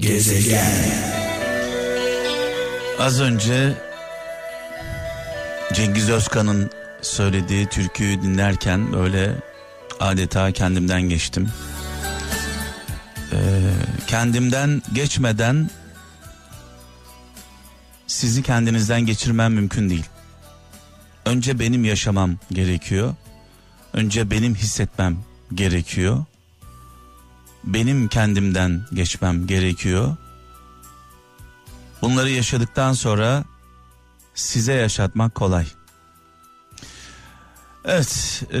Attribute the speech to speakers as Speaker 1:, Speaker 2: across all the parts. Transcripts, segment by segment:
Speaker 1: Gezegen. Az önce Cengiz Özkan'ın söylediği türküyü dinlerken böyle adeta kendimden geçtim. Ee, kendimden geçmeden sizi kendinizden geçirmem mümkün değil. Önce benim yaşamam gerekiyor. Önce benim hissetmem gerekiyor. Benim kendimden geçmem gerekiyor. Bunları yaşadıktan sonra size yaşatmak kolay. Evet, e,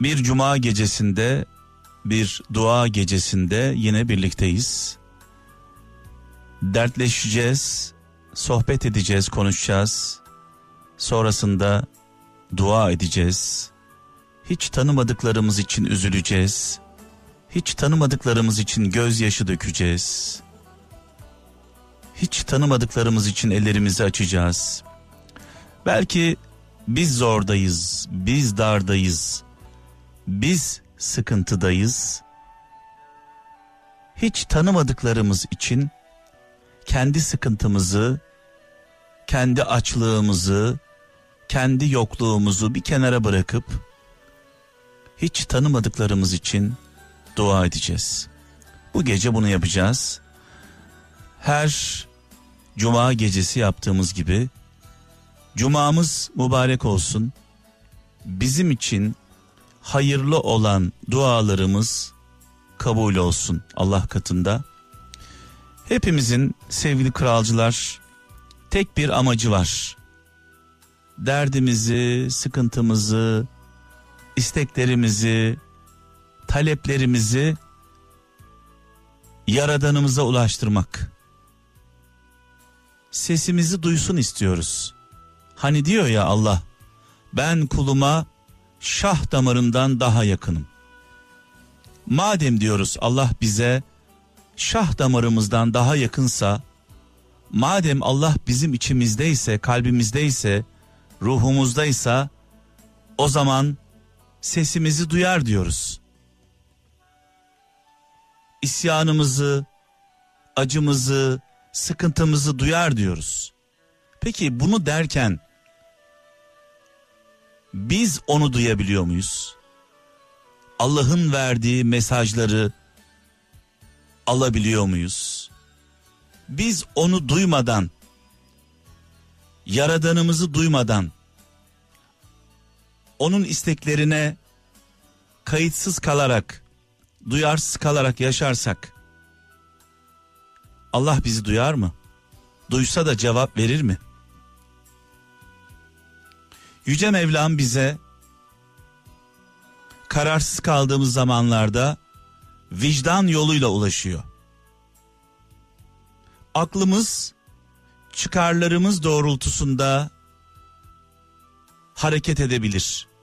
Speaker 1: bir cuma gecesinde, bir dua gecesinde yine birlikteyiz. Dertleşeceğiz, sohbet edeceğiz, konuşacağız. Sonrasında dua edeceğiz. Hiç tanımadıklarımız için üzüleceğiz. Hiç tanımadıklarımız için gözyaşı dökeceğiz. Hiç tanımadıklarımız için ellerimizi açacağız. Belki biz zordayız, biz dardayız, biz sıkıntıdayız. Hiç tanımadıklarımız için kendi sıkıntımızı, kendi açlığımızı, kendi yokluğumuzu bir kenara bırakıp hiç tanımadıklarımız için dua edeceğiz. Bu gece bunu yapacağız. Her cuma gecesi yaptığımız gibi cumamız mübarek olsun. Bizim için hayırlı olan dualarımız kabul olsun Allah katında. Hepimizin sevgili kralcılar tek bir amacı var. Derdimizi, sıkıntımızı, isteklerimizi, taleplerimizi yaradanımıza ulaştırmak. Sesimizi duysun istiyoruz. Hani diyor ya Allah, ben kuluma şah damarından daha yakınım. Madem diyoruz Allah bize şah damarımızdan daha yakınsa, madem Allah bizim içimizdeyse, kalbimizdeyse, ruhumuzdaysa, o zaman sesimizi duyar diyoruz. İsyanımızı, acımızı, sıkıntımızı duyar diyoruz. Peki bunu derken biz onu duyabiliyor muyuz? Allah'ın verdiği mesajları alabiliyor muyuz? Biz onu duymadan, yaradanımızı duymadan, onun isteklerine kayıtsız kalarak, duyarsız kalarak yaşarsak, Allah bizi duyar mı? Duysa da cevap verir mi? Yüce Mevlam bize kararsız kaldığımız zamanlarda vicdan yoluyla ulaşıyor. Aklımız çıkarlarımız doğrultusunda hareket edebilir.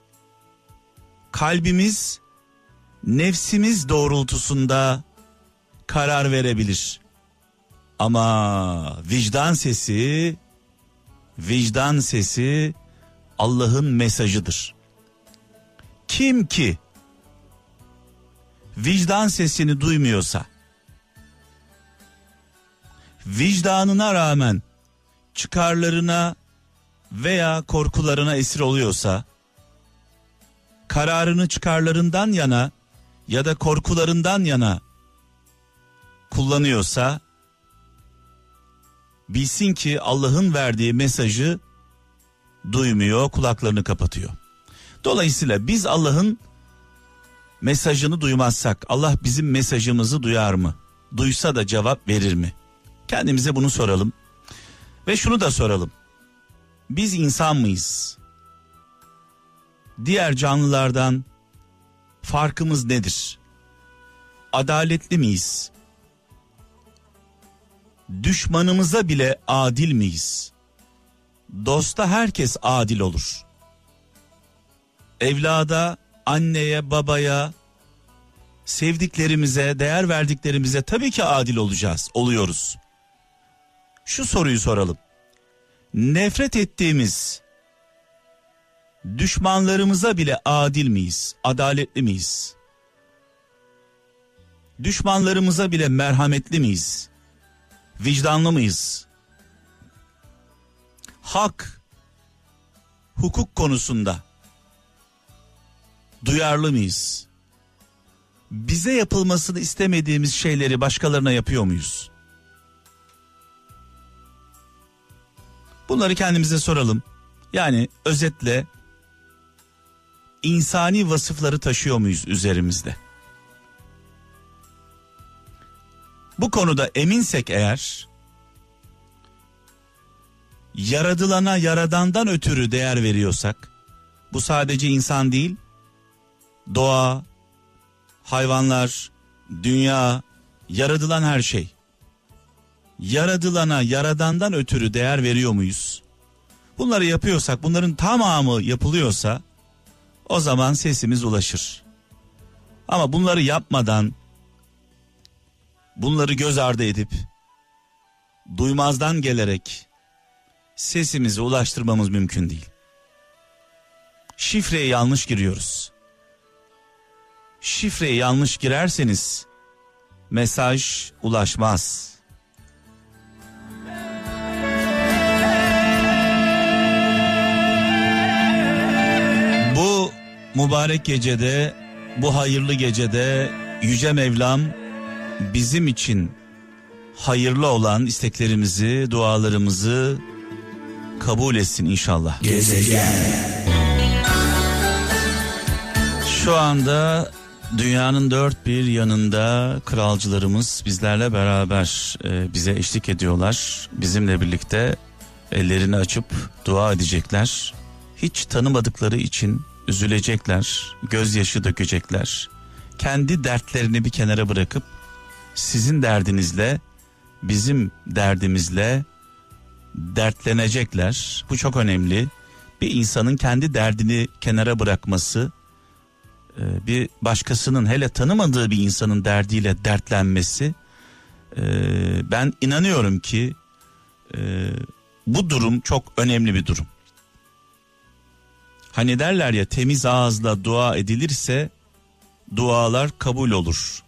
Speaker 1: Kalbimiz nefsimiz doğrultusunda karar verebilir. Ama vicdan sesi vicdan sesi Allah'ın mesajıdır. Kim ki vicdan sesini duymuyorsa vicdanına rağmen çıkarlarına veya korkularına esir oluyorsa kararını çıkarlarından yana ya da korkularından yana kullanıyorsa bilsin ki Allah'ın verdiği mesajı duymuyor, kulaklarını kapatıyor. Dolayısıyla biz Allah'ın mesajını duymazsak Allah bizim mesajımızı duyar mı? Duysa da cevap verir mi? Kendimize bunu soralım. Ve şunu da soralım. Biz insan mıyız? Diğer canlılardan farkımız nedir? Adaletli miyiz? Düşmanımıza bile adil miyiz? Dosta herkes adil olur. Evlada, anneye, babaya, sevdiklerimize, değer verdiklerimize tabii ki adil olacağız, oluyoruz. Şu soruyu soralım. Nefret ettiğimiz düşmanlarımıza bile adil miyiz? Adaletli miyiz? Düşmanlarımıza bile merhametli miyiz? Vicdanlı mıyız? Hak, hukuk konusunda duyarlı mıyız? Bize yapılmasını istemediğimiz şeyleri başkalarına yapıyor muyuz? Bunları kendimize soralım. Yani özetle insani vasıfları taşıyor muyuz üzerimizde? Bu konuda eminsek eğer yaradılana yaradandan ötürü değer veriyorsak bu sadece insan değil doğa, hayvanlar, dünya, yaradılan her şey. Yaradılana yaradandan ötürü değer veriyor muyuz? Bunları yapıyorsak bunların tamamı yapılıyorsa o zaman sesimiz ulaşır. Ama bunları yapmadan bunları göz ardı edip duymazdan gelerek sesimizi ulaştırmamız mümkün değil. Şifreye yanlış giriyoruz. Şifreye yanlış girerseniz mesaj ulaşmaz. Mübarek gecede, bu hayırlı gecede Yüce Mevlam bizim için hayırlı olan isteklerimizi, dualarımızı kabul etsin inşallah. Gezegen. Şu anda dünyanın dört bir yanında kralcılarımız bizlerle beraber e, bize eşlik ediyorlar. Bizimle birlikte ellerini açıp dua edecekler. Hiç tanımadıkları için üzülecekler, gözyaşı dökecekler. Kendi dertlerini bir kenara bırakıp sizin derdinizle bizim derdimizle dertlenecekler. Bu çok önemli. Bir insanın kendi derdini kenara bırakması, e, bir başkasının hele tanımadığı bir insanın derdiyle dertlenmesi, e, ben inanıyorum ki e, bu durum çok önemli bir durum. Hani derler ya temiz ağızla dua edilirse dualar kabul olur.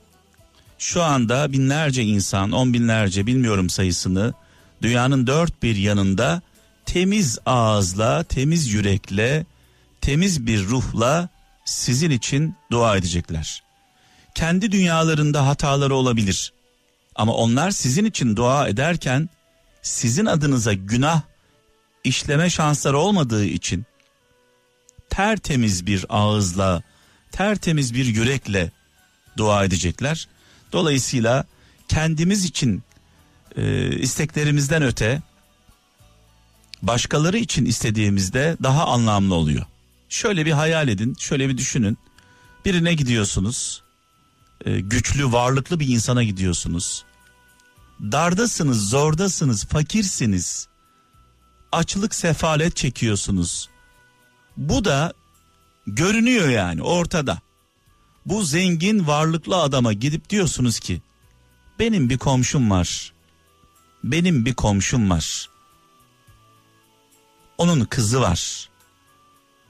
Speaker 1: Şu anda binlerce insan, on binlerce bilmiyorum sayısını dünyanın dört bir yanında temiz ağızla, temiz yürekle, temiz bir ruhla sizin için dua edecekler. Kendi dünyalarında hataları olabilir. Ama onlar sizin için dua ederken sizin adınıza günah işleme şansları olmadığı için tertemiz bir ağızla, tertemiz bir yürekle dua edecekler. Dolayısıyla kendimiz için e, isteklerimizden öte başkaları için istediğimizde daha anlamlı oluyor. Şöyle bir hayal edin, şöyle bir düşünün. Birine gidiyorsunuz, e, güçlü, varlıklı bir insana gidiyorsunuz. Dardasınız, zordasınız, fakirsiniz. Açlık, sefalet çekiyorsunuz. Bu da görünüyor yani ortada. Bu zengin, varlıklı adama gidip diyorsunuz ki benim bir komşum var. Benim bir komşum var. Onun kızı var.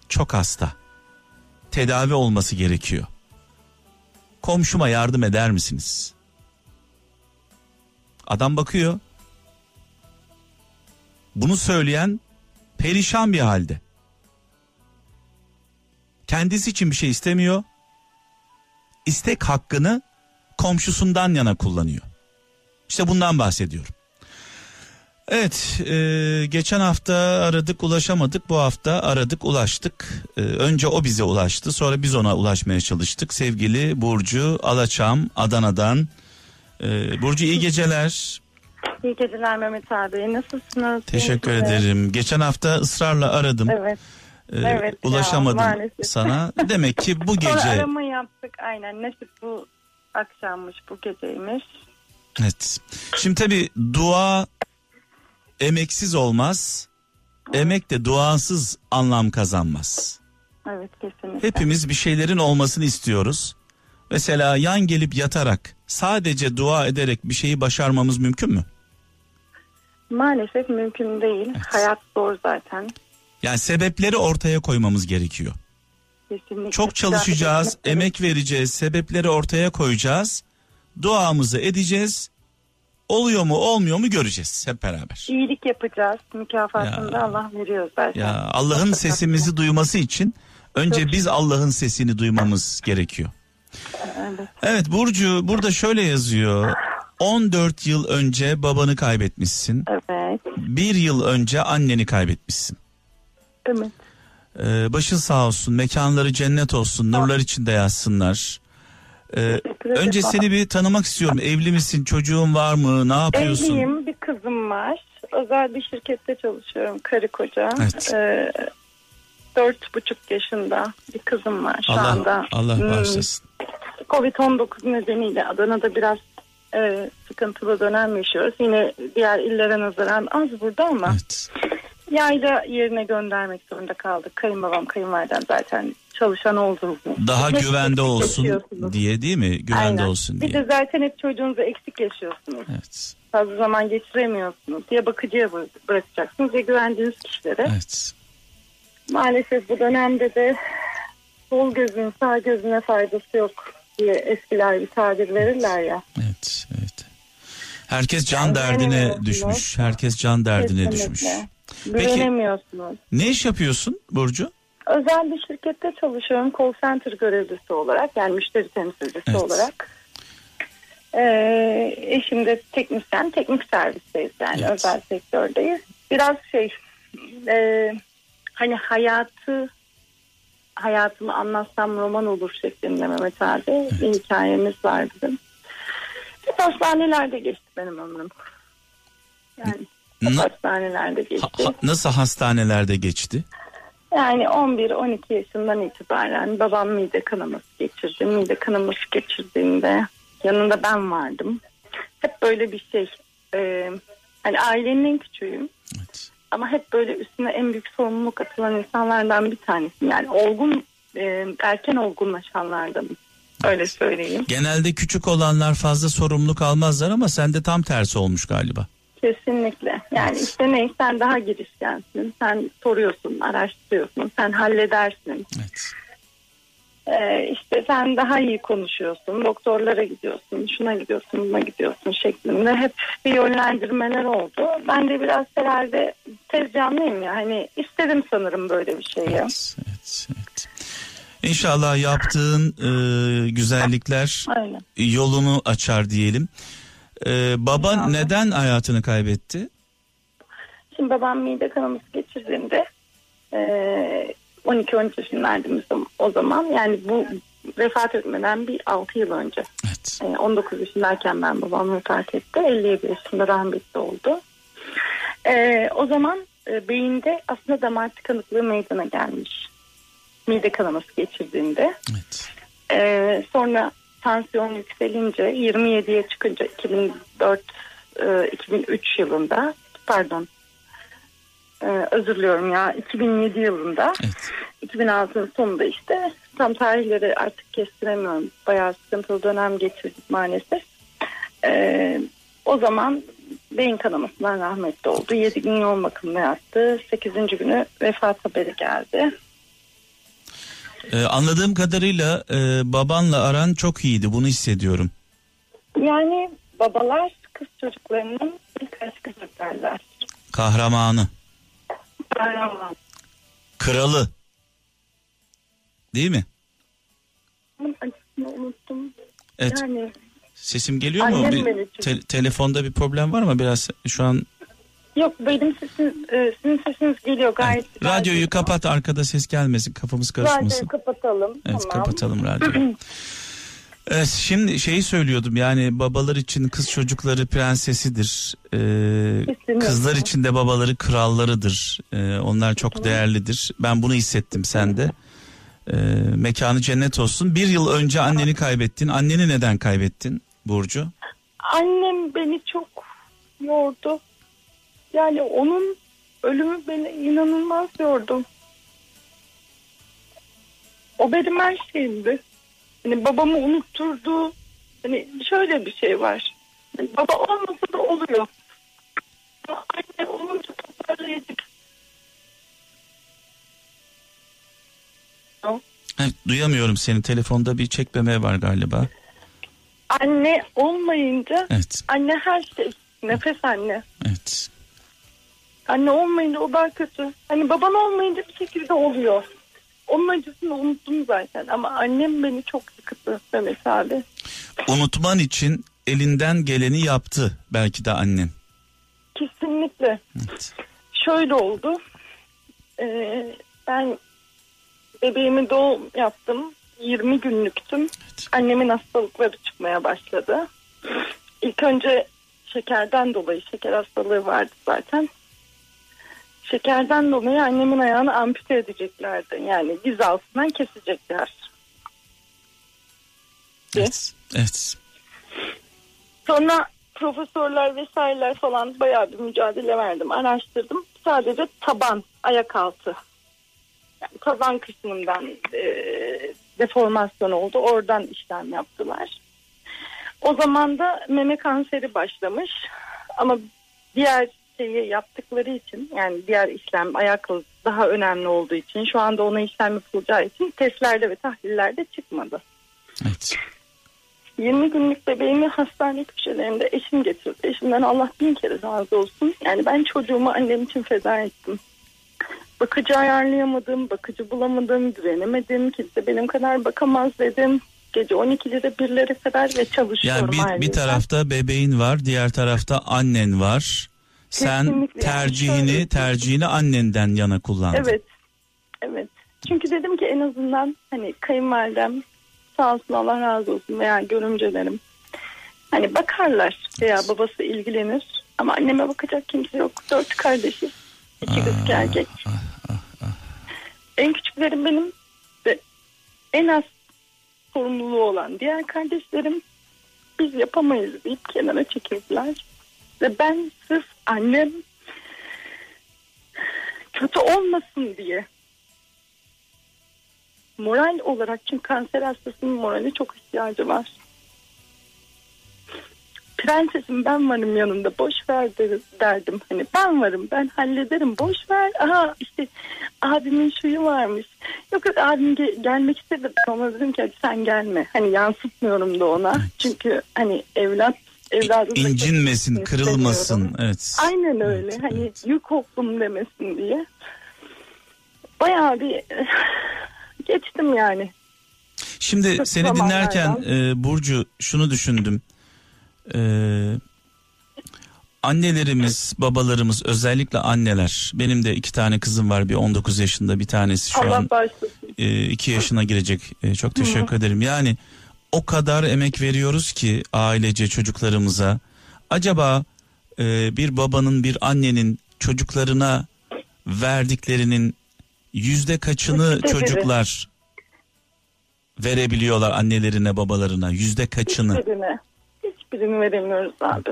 Speaker 1: Çok hasta. Tedavi olması gerekiyor. Komşuma yardım eder misiniz? Adam bakıyor. Bunu söyleyen perişan bir halde. Kendisi için bir şey istemiyor. İstek hakkını komşusundan yana kullanıyor. İşte bundan bahsediyorum. Evet e, geçen hafta aradık ulaşamadık. Bu hafta aradık ulaştık. E, önce o bize ulaştı sonra biz ona ulaşmaya çalıştık. Sevgili Burcu Alaçam Adana'dan. E, Burcu iyi geceler.
Speaker 2: İyi geceler Mehmet abi. Nasılsınız?
Speaker 1: Teşekkür ederim. Geçen hafta ısrarla aradım.
Speaker 2: Evet
Speaker 1: ee, evet ulaşamadım ya, sana demek ki bu gece
Speaker 2: Sonra arama yaptık aynen nasip bu akşammış bu geceymiş
Speaker 1: Evet şimdi tabi dua emeksiz olmaz. Emek de duasız anlam kazanmaz.
Speaker 2: Evet kesinlikle.
Speaker 1: Hepimiz bir şeylerin olmasını istiyoruz. Mesela yan gelip yatarak sadece dua ederek bir şeyi başarmamız mümkün mü?
Speaker 2: Maalesef mümkün değil. Evet. Hayat zor zaten.
Speaker 1: Yani sebepleri ortaya koymamız gerekiyor.
Speaker 2: Kesinlikle.
Speaker 1: Çok çalışacağız, emek vereceğiz, sebepleri ortaya koyacağız. duamızı edeceğiz. Oluyor mu olmuyor mu göreceğiz hep beraber.
Speaker 2: İyilik yapacağız. Mükafatını da Allah veriyor zaten.
Speaker 1: Ya Allah'ın sesimizi duyması için önce biz Allah'ın sesini duymamız gerekiyor.
Speaker 2: Evet.
Speaker 1: Evet Burcu burada şöyle yazıyor. 14 yıl önce babanı kaybetmişsin.
Speaker 2: Evet.
Speaker 1: Bir yıl önce anneni kaybetmişsin.
Speaker 2: Evet.
Speaker 1: Ee, başın sağ olsun, mekanları cennet olsun, nurlar içinde yazsınlar. Ee, önce seni bir tanımak istiyorum. Evli misin, çocuğun var mı, ne yapıyorsun?
Speaker 2: Evliyim. Bir kızım var. Özel bir şirkette çalışıyorum. Karı koca.
Speaker 1: Evet.
Speaker 2: Ee, Dört buçuk yaşında bir kızım var şu
Speaker 1: Allah
Speaker 2: anda.
Speaker 1: Allah
Speaker 2: Hmm,
Speaker 1: bağışlasın.
Speaker 2: Covid-19 nedeniyle Adana'da biraz e, sıkıntılı dönem yaşıyoruz. Yine diğer illere nazaran az burada ama
Speaker 1: Evet.
Speaker 2: Yayla yerine göndermek zorunda kaldık. Kayınbabam kayınvalidem zaten çalışan için.
Speaker 1: Daha
Speaker 2: Hep
Speaker 1: güvende olsun diye değil mi? Güvende
Speaker 2: Aynen.
Speaker 1: olsun
Speaker 2: Bir
Speaker 1: diye.
Speaker 2: de zaten hep çocuğunuzu eksik yaşıyorsunuz.
Speaker 1: Evet.
Speaker 2: Fazla zaman geçiremiyorsunuz. Ya bakıcıya bı- bırakacaksınız ya güvendiğiniz kişilere.
Speaker 1: Evet.
Speaker 2: Maalesef bu dönemde de sol gözün sağ gözüne faydası yok diye eskiler bir tabir verirler ya.
Speaker 1: Evet. Evet. Herkes can
Speaker 2: Yani
Speaker 1: derdine düşmüş. Herkes can derdine düşmüş.
Speaker 2: Kesinlikle.
Speaker 1: Peki-
Speaker 2: Güvenemiyorsunuz.
Speaker 1: Ne iş yapıyorsun Burcu?
Speaker 2: Özel bir şirkette çalışıyorum call center görevlisi olarak yani müşteri temsilcisi
Speaker 1: Evet.
Speaker 2: olarak. Ee, eşim de teknisyen teknik servisteyiz yani
Speaker 1: Evet.
Speaker 2: özel sektördeyiz. Biraz şey e, hani hayatı hayatımı anlatsam roman olur şeklinde Mehmet abi bir hikayemiz var bizim. Hastanelerde geçti benim ömrüm. Yani
Speaker 1: Na-
Speaker 2: hastanelerde
Speaker 1: ha-
Speaker 2: geçti.
Speaker 1: ha- nasıl hastanelerde geçti?
Speaker 2: Yani 11-12 yaşından itibaren babam mide kanaması geçirdi. Mide kanaması geçirdiğinde yanında ben vardım. Hep böyle bir şey. Ee, hani ailenin en küçüğüyüm.
Speaker 1: Evet.
Speaker 2: Ama hep böyle üstüne en büyük sorumluluk atılan insanlardan bir tanesiyim. Yani olgun, e, erken olgunlaşanlardanım. Öyle söyleyeyim.
Speaker 1: Genelde küçük olanlar fazla sorumluluk almazlar ama sende tam tersi olmuş galiba.
Speaker 2: Kesinlikle. Yani işte ne sen daha girişkensin. Sen soruyorsun, araştırıyorsun, sen halledersin.
Speaker 1: Evet.
Speaker 2: Ee, işte sen daha iyi konuşuyorsun, doktorlara gidiyorsun, şuna gidiyorsun, buna gidiyorsun şeklinde hep bir yönlendirmeler oldu. Ben de biraz herhalde tez canlıyım ya hani istedim sanırım böyle bir şeyi.
Speaker 1: Evet, evet, evet. İnşallah yaptığın e, güzellikler
Speaker 2: Aynen.
Speaker 1: yolunu açar diyelim. E, baban
Speaker 2: İnşallah.
Speaker 1: neden hayatını kaybetti?
Speaker 2: Şimdi babam mide kanaması geçirdiğinde e, 12-13 yaşındaydım o zaman. Yani bu vefat etmeden bir 6 yıl önce.
Speaker 1: Evet.
Speaker 2: E, 19 yaşındayken ben babam vefat etti. 57 yaşında rahmetli oldu. E, o zaman e, beyinde aslında damar tıkanıklığı meydana gelmiş. Mide kanaması geçirdiğinde.
Speaker 1: Evet.
Speaker 2: Ee, sonra tansiyon yükselince 27'ye çıkınca 2004 e, 2003 yılında pardon e, özür diliyorum ya 2007 yılında
Speaker 1: Evet.
Speaker 2: 2006'nın sonunda işte tam tarihleri artık kestiremiyorum. Bayağı sıkıntılı dönem geçirdik maalesef. Ee, o zaman beyin kanamasından rahmetli oldu. 7 gün yoğun bakımda yattı. 8. günü vefat haberi geldi.
Speaker 1: E, anladığım kadarıyla e, babanla aran çok iyiydi. Bunu hissediyorum.
Speaker 2: Yani babalar kız çocuklarının ilk aşkıdır derler.
Speaker 1: Kahramanı,
Speaker 2: Kahraman.
Speaker 1: kralı. Değil mi?
Speaker 2: Acısını unuttum.
Speaker 1: Evet.
Speaker 2: Yani
Speaker 1: Sesim geliyor mu?
Speaker 2: Annem
Speaker 1: Bir,
Speaker 2: beni
Speaker 1: te- telefonda bir problem var mı? Biraz şu an
Speaker 2: yok benim sesim, e, sizin sesiniz geliyor gayet.
Speaker 1: radyoyu
Speaker 2: gayet-
Speaker 1: kapat arkada ses gelmesin kafamız karışmasın.
Speaker 2: Radyoyu kapatalım.
Speaker 1: Evet
Speaker 2: tamam.
Speaker 1: kapatalım radyoyu. Evet şimdi şeyi söylüyordum yani babalar için kız çocukları prensesidir. Ee,
Speaker 2: Kesinlikle.
Speaker 1: kızlar için de babaları krallarıdır. Ee, onlar çok değerlidir. Ben bunu hissettim sende. Ee, mekanı cennet olsun. Bir yıl önce anneni kaybettin. Anneni neden kaybettin Burcu?
Speaker 2: Annem beni çok yordu. Yani onun ölümü beni inanılmaz yordu. O benim her şeyimdi. Hani babamı unutturdu. Hani şöyle bir şey var. Hani baba olmasa da oluyor. Ama anne olunca toparlayacak.
Speaker 1: Evet, duyamıyorum seni. Telefonda bir çekmeme var galiba.
Speaker 2: Anne olmayınca
Speaker 1: Evet.
Speaker 2: anne her şey. Nefes anne.
Speaker 1: Evet.
Speaker 2: Anne olmayınca o daha kötü. Hani baban olmayınca bir şekilde oluyor. Onun acısını unuttum zaten ama annem beni çok sıkıntı Mehmet abi.
Speaker 1: Unutman için elinden geleni yaptı belki de annen.
Speaker 2: Kesinlikle.
Speaker 1: Evet.
Speaker 2: Şöyle oldu. Ee, ben bebeğimi doğum yaptım. 20 günlüktüm.
Speaker 1: Evet.
Speaker 2: Annemin hastalıkları çıkmaya başladı. İlk önce şekerden dolayı şeker hastalığı vardı zaten. Şekerden dolayı annemin ayağını ampute edeceklerdi. Yani diz altından kesecekler.
Speaker 1: Evet. Evet.
Speaker 2: Sonra profesörler vesaireler falan bayağı bir mücadele verdim. Araştırdım. Sadece taban, ayak altı. Yani taban kısmından e, deformasyon oldu. Oradan işlem yaptılar. O zaman da meme kanseri başlamış. Ama diğer şeyi yaptıkları için yani diğer işlem ayak daha önemli olduğu için şu anda ona işlem yapılacağı için testlerde ve tahlillerde çıkmadı.
Speaker 1: Evet.
Speaker 2: 20 günlük bebeğimi hastane köşelerinde eşim getirdi. Eşimden Allah bin kere razı olsun. Yani ben çocuğumu annem için feda ettim. Bakıcı ayarlayamadım, bakıcı bulamadım, güvenemedim. Kimse benim kadar bakamaz dedim. Gece 12'lere 1'lere kadar ve çalışıyorum.
Speaker 1: Yani bir, bir tarafta bebeğin var, diğer tarafta annen var. Sen
Speaker 2: Kesinlikle.
Speaker 1: tercihini tercihini annenden yana kullandın.
Speaker 2: Evet. Evet. Çünkü dedim ki en azından hani kayınvalidem sağ olsun Allah razı olsun veya görümcelerim hani bakarlar veya babası ilgilenir ama anneme bakacak kimse yok. Dört kardeşiz. İki kız iki erkek. En küçüklerim benim ve en az sorumluluğu olan diğer kardeşlerim biz yapamayız deyip kenara çekildiler. Ve ben sırf annem kötü olmasın diye moral olarak çünkü kanser hastasının morali çok ihtiyacı var. Prensesim ben varım yanında boş ver der- derdim. Hani ben varım ben hallederim boş ver. Aha işte abimin şuyu varmış. Yok yok abim ge- gelmek istedi ama dedim ki hadi sen gelme. Hani yansıtmıyorum da ona. Çünkü hani evlat evladım da
Speaker 1: İncinmesin, kırılmasın. Evet.
Speaker 2: Aynen öyle.
Speaker 1: Evet,
Speaker 2: hani
Speaker 1: evet.
Speaker 2: yük oldum demesin diye. Bayağı bir geçtim yani.
Speaker 1: Şimdi
Speaker 2: Kötü
Speaker 1: seni dinlerken e, Burcu şunu düşündüm. E, annelerimiz, babalarımız özellikle anneler. Benim de iki tane kızım var. Bir 19 yaşında, bir tanesi şu
Speaker 2: Allah
Speaker 1: an
Speaker 2: bağışlasın.
Speaker 1: e, yaşına girecek. E, çok teşekkür ederim. Yani o kadar emek veriyoruz ki ailece çocuklarımıza. Acaba e, bir babanın, bir annenin çocuklarına verdiklerinin yüzde kaçını
Speaker 2: Üçte biri.
Speaker 1: çocuklar verebiliyorlar annelerine, babalarına? Yüzde kaçını?
Speaker 2: Hiçbirini. Hiçbirini veremiyoruz abi.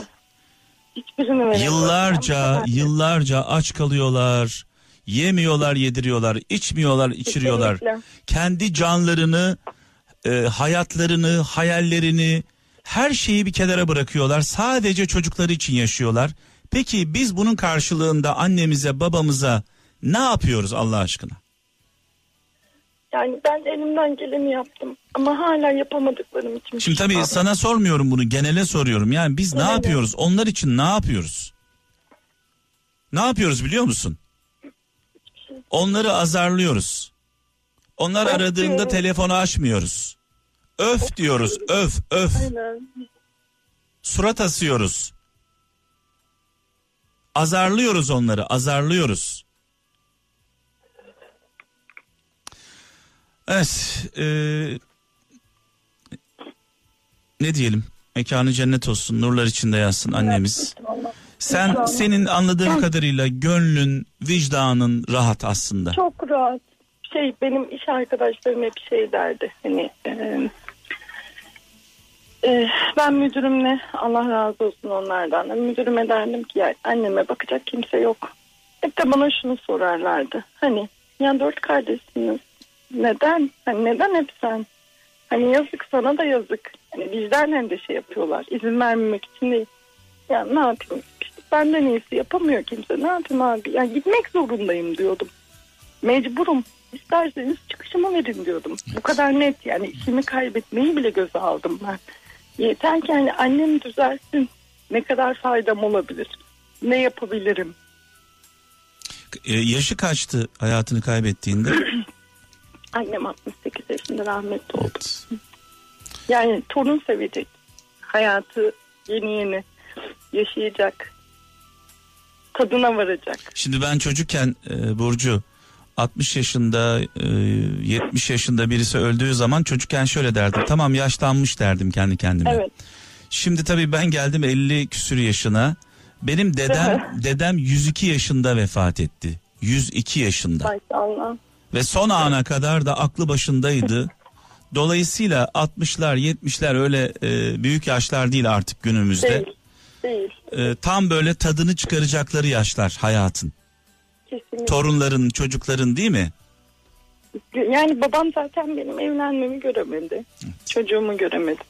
Speaker 2: Hiçbirini veremiyoruz.
Speaker 1: Yıllarca, yıllarca aç kalıyorlar. Yemiyorlar, yediriyorlar, içmiyorlar, içiriyorlar.
Speaker 2: Kesinlikle.
Speaker 1: kendi canlarını, e, hayatlarını, hayallerini, her şeyi bir kenara bırakıyorlar. Sadece çocukları için yaşıyorlar. Peki biz bunun karşılığında annemize, babamıza ne yapıyoruz Allah aşkına?
Speaker 2: Yani ben elimden geleni yaptım. Ama hala yapamadıklarım için.
Speaker 1: Şimdi tabii
Speaker 2: pişmanım.
Speaker 1: sana sormuyorum bunu, genele soruyorum. Yani biz ne
Speaker 2: Genele.
Speaker 1: yapıyoruz? Onlar için ne yapıyoruz? Ne yapıyoruz biliyor musun? Onları azarlıyoruz. Onlar
Speaker 2: Öf
Speaker 1: aradığında
Speaker 2: diyoruz.
Speaker 1: telefonu açmıyoruz. Öf diyoruz, öf, öf.
Speaker 2: Aynen.
Speaker 1: surat asıyoruz. Azarlıyoruz onları, azarlıyoruz. Evet, e, ne diyelim? Mekanı cennet olsun, nurlar içinde yatsın annemiz. Sen senin anladığım kadarıyla gönlün, vicdanın rahat aslında.
Speaker 2: Çok rahat. Şey benim iş arkadaşlarım hep şey derdi. Hani e, e, ben müdürümle Allah razı olsun onlardan. da, Müdürüme derdim ki ya anneme bakacak kimse yok. Hep de bana şunu sorarlardı. Hani ya dört kardeşsiniz. Neden? Hani neden hep sen? Hani yazık sana da yazık. Hani vicdanen de şey yapıyorlar. İzin vermemek için değil. Ya ne yapayım? İşte benden iyisi yapamıyor kimse. Ne yapayım abi? Ya gitmek zorundayım diyordum. Mecburum. İsterseniz çıkışımı verin diyordum. Bu kadar net yani işimi kaybetmeyi bile göze aldım ben. Yeter ki hani annem düzelsin. Ne kadar faydam olabilir? Ne yapabilirim?
Speaker 1: E, yaşı kaçtı hayatını kaybettiğinde?
Speaker 2: Annem 68 yaşında rahmetli oldu. Evet. Yani torun sevecek. Hayatı yeni yeni yaşayacak. Tadına varacak.
Speaker 1: Şimdi ben çocukken e, Burcu 60 yaşında e, 70 yaşında birisi öldüğü zaman çocukken şöyle derdim. Tamam yaşlanmış derdim kendi kendime. Evet. Şimdi tabii ben geldim 50 küsür yaşına. Benim dedem dedem 102 yaşında vefat etti. 102 yaşında. Maşallah. Ve son ana kadar da aklı başındaydı. Dolayısıyla 60'lar 70'ler öyle e, büyük yaşlar değil artık günümüzde. Değil. Değil. E, tam böyle tadını çıkaracakları yaşlar hayatın. Kesinlikle. Torunların, çocukların değil mi?
Speaker 2: Yani babam zaten benim evlenmemi göremedi. Evet. Çocuğumu göremedi.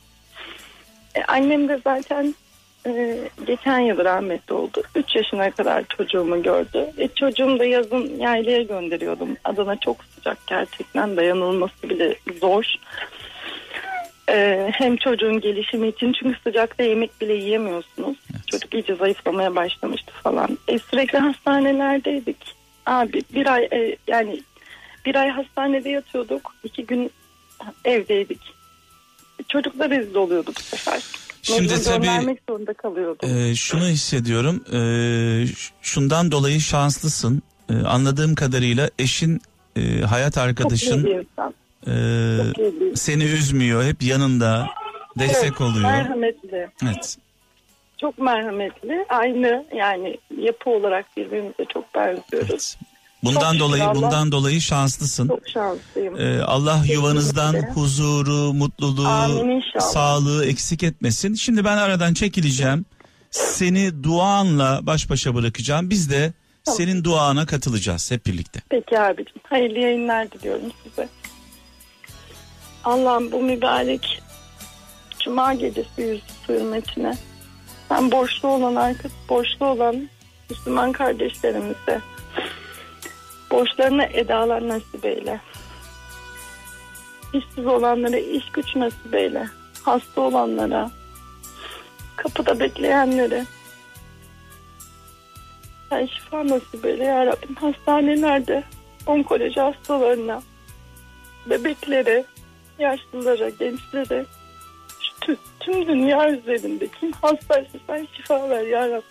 Speaker 2: E, annem de zaten e, geçen yıl rahmetli oldu. 3 yaşına kadar çocuğumu gördü. E, çocuğumu da yazın yaylaya gönderiyordum. Adana çok sıcak gerçekten dayanılması bile zor. E, hem çocuğun gelişimi için çünkü sıcakta yemek bile yiyemiyorsunuz. Evet. Çocuk iyice zayıflamaya başlamıştı falan. E, sürekli hastanelerdeydik. Abi bir ay e, yani bir ay hastanede yatıyorduk. iki gün evdeydik. Çocuklar rezil oluyordu bu sefer. Şimdi tabii zorunda.
Speaker 1: E, şunu hissediyorum. E, şundan dolayı şanslısın. E, anladığım kadarıyla eşin e, hayat arkadaşın e, seni üzmüyor. Hep yanında destek evet, oluyor.
Speaker 2: Merhametli. Evet. Çok merhametli. Aynı yani yapı olarak birbirimize çok benziyoruz. Evet.
Speaker 1: Bundan çok dolayı Allah, bundan dolayı şanslısın. Çok şanslıyım. Ee, Allah yuvanızdan huzuru, mutluluğu, sağlığı eksik etmesin. Şimdi ben aradan çekileceğim. Seni duanla baş başa bırakacağım. Biz de tamam. senin duana katılacağız hep birlikte.
Speaker 2: Peki abicim. Hayırlı yayınlar diliyorum size. Allah'ım bu mübarek Cuma gecesi yüzü hürmetine ben borçlu olan arkadaş, borçlu olan Müslüman kardeşlerimize borçlarına edalar nasip eyle. İşsiz olanlara iş güç nasip eyle. Hasta olanlara, kapıda bekleyenlere. Sen şifa nasip eyle ya Rabbim. Hastanelerde onkoloji hastalarına, bebeklere, yaşlılara, gençlere, tüm, tüm dünya üzerinde kim hastaysa sen şifa ver ya.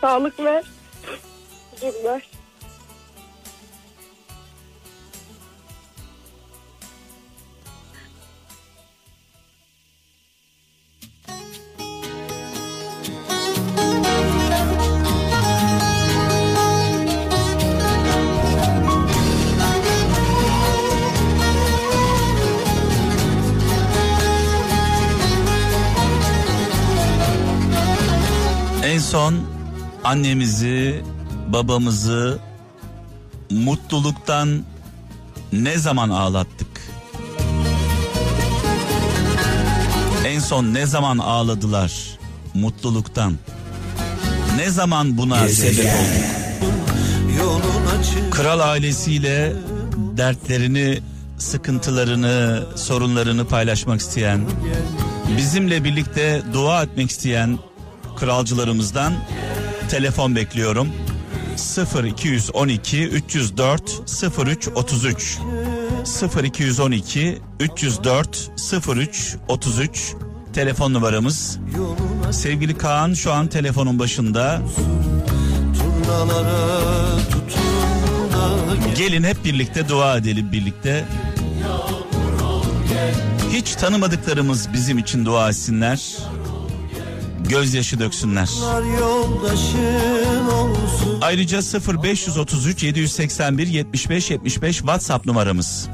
Speaker 2: Sağlık ver, huzur ver.
Speaker 1: En son annemizi, babamızı mutluluktan ne zaman ağlattık? En son ne zaman ağladılar mutluluktan? Ne zaman buna sebep oldu? Kral ailesiyle dertlerini, sıkıntılarını, sorunlarını paylaşmak isteyen, bizimle birlikte dua etmek isteyen kralcılarımızdan telefon bekliyorum. 0212 304 03 33 0212 304 03 33 telefon numaramız. Sevgili Kaan şu an telefonun başında. Gelin hep birlikte dua edelim birlikte. Hiç tanımadıklarımız bizim için dua etsinler gözyaşı döksünler. Ayrıca 0533 781 75 75 WhatsApp numaramız.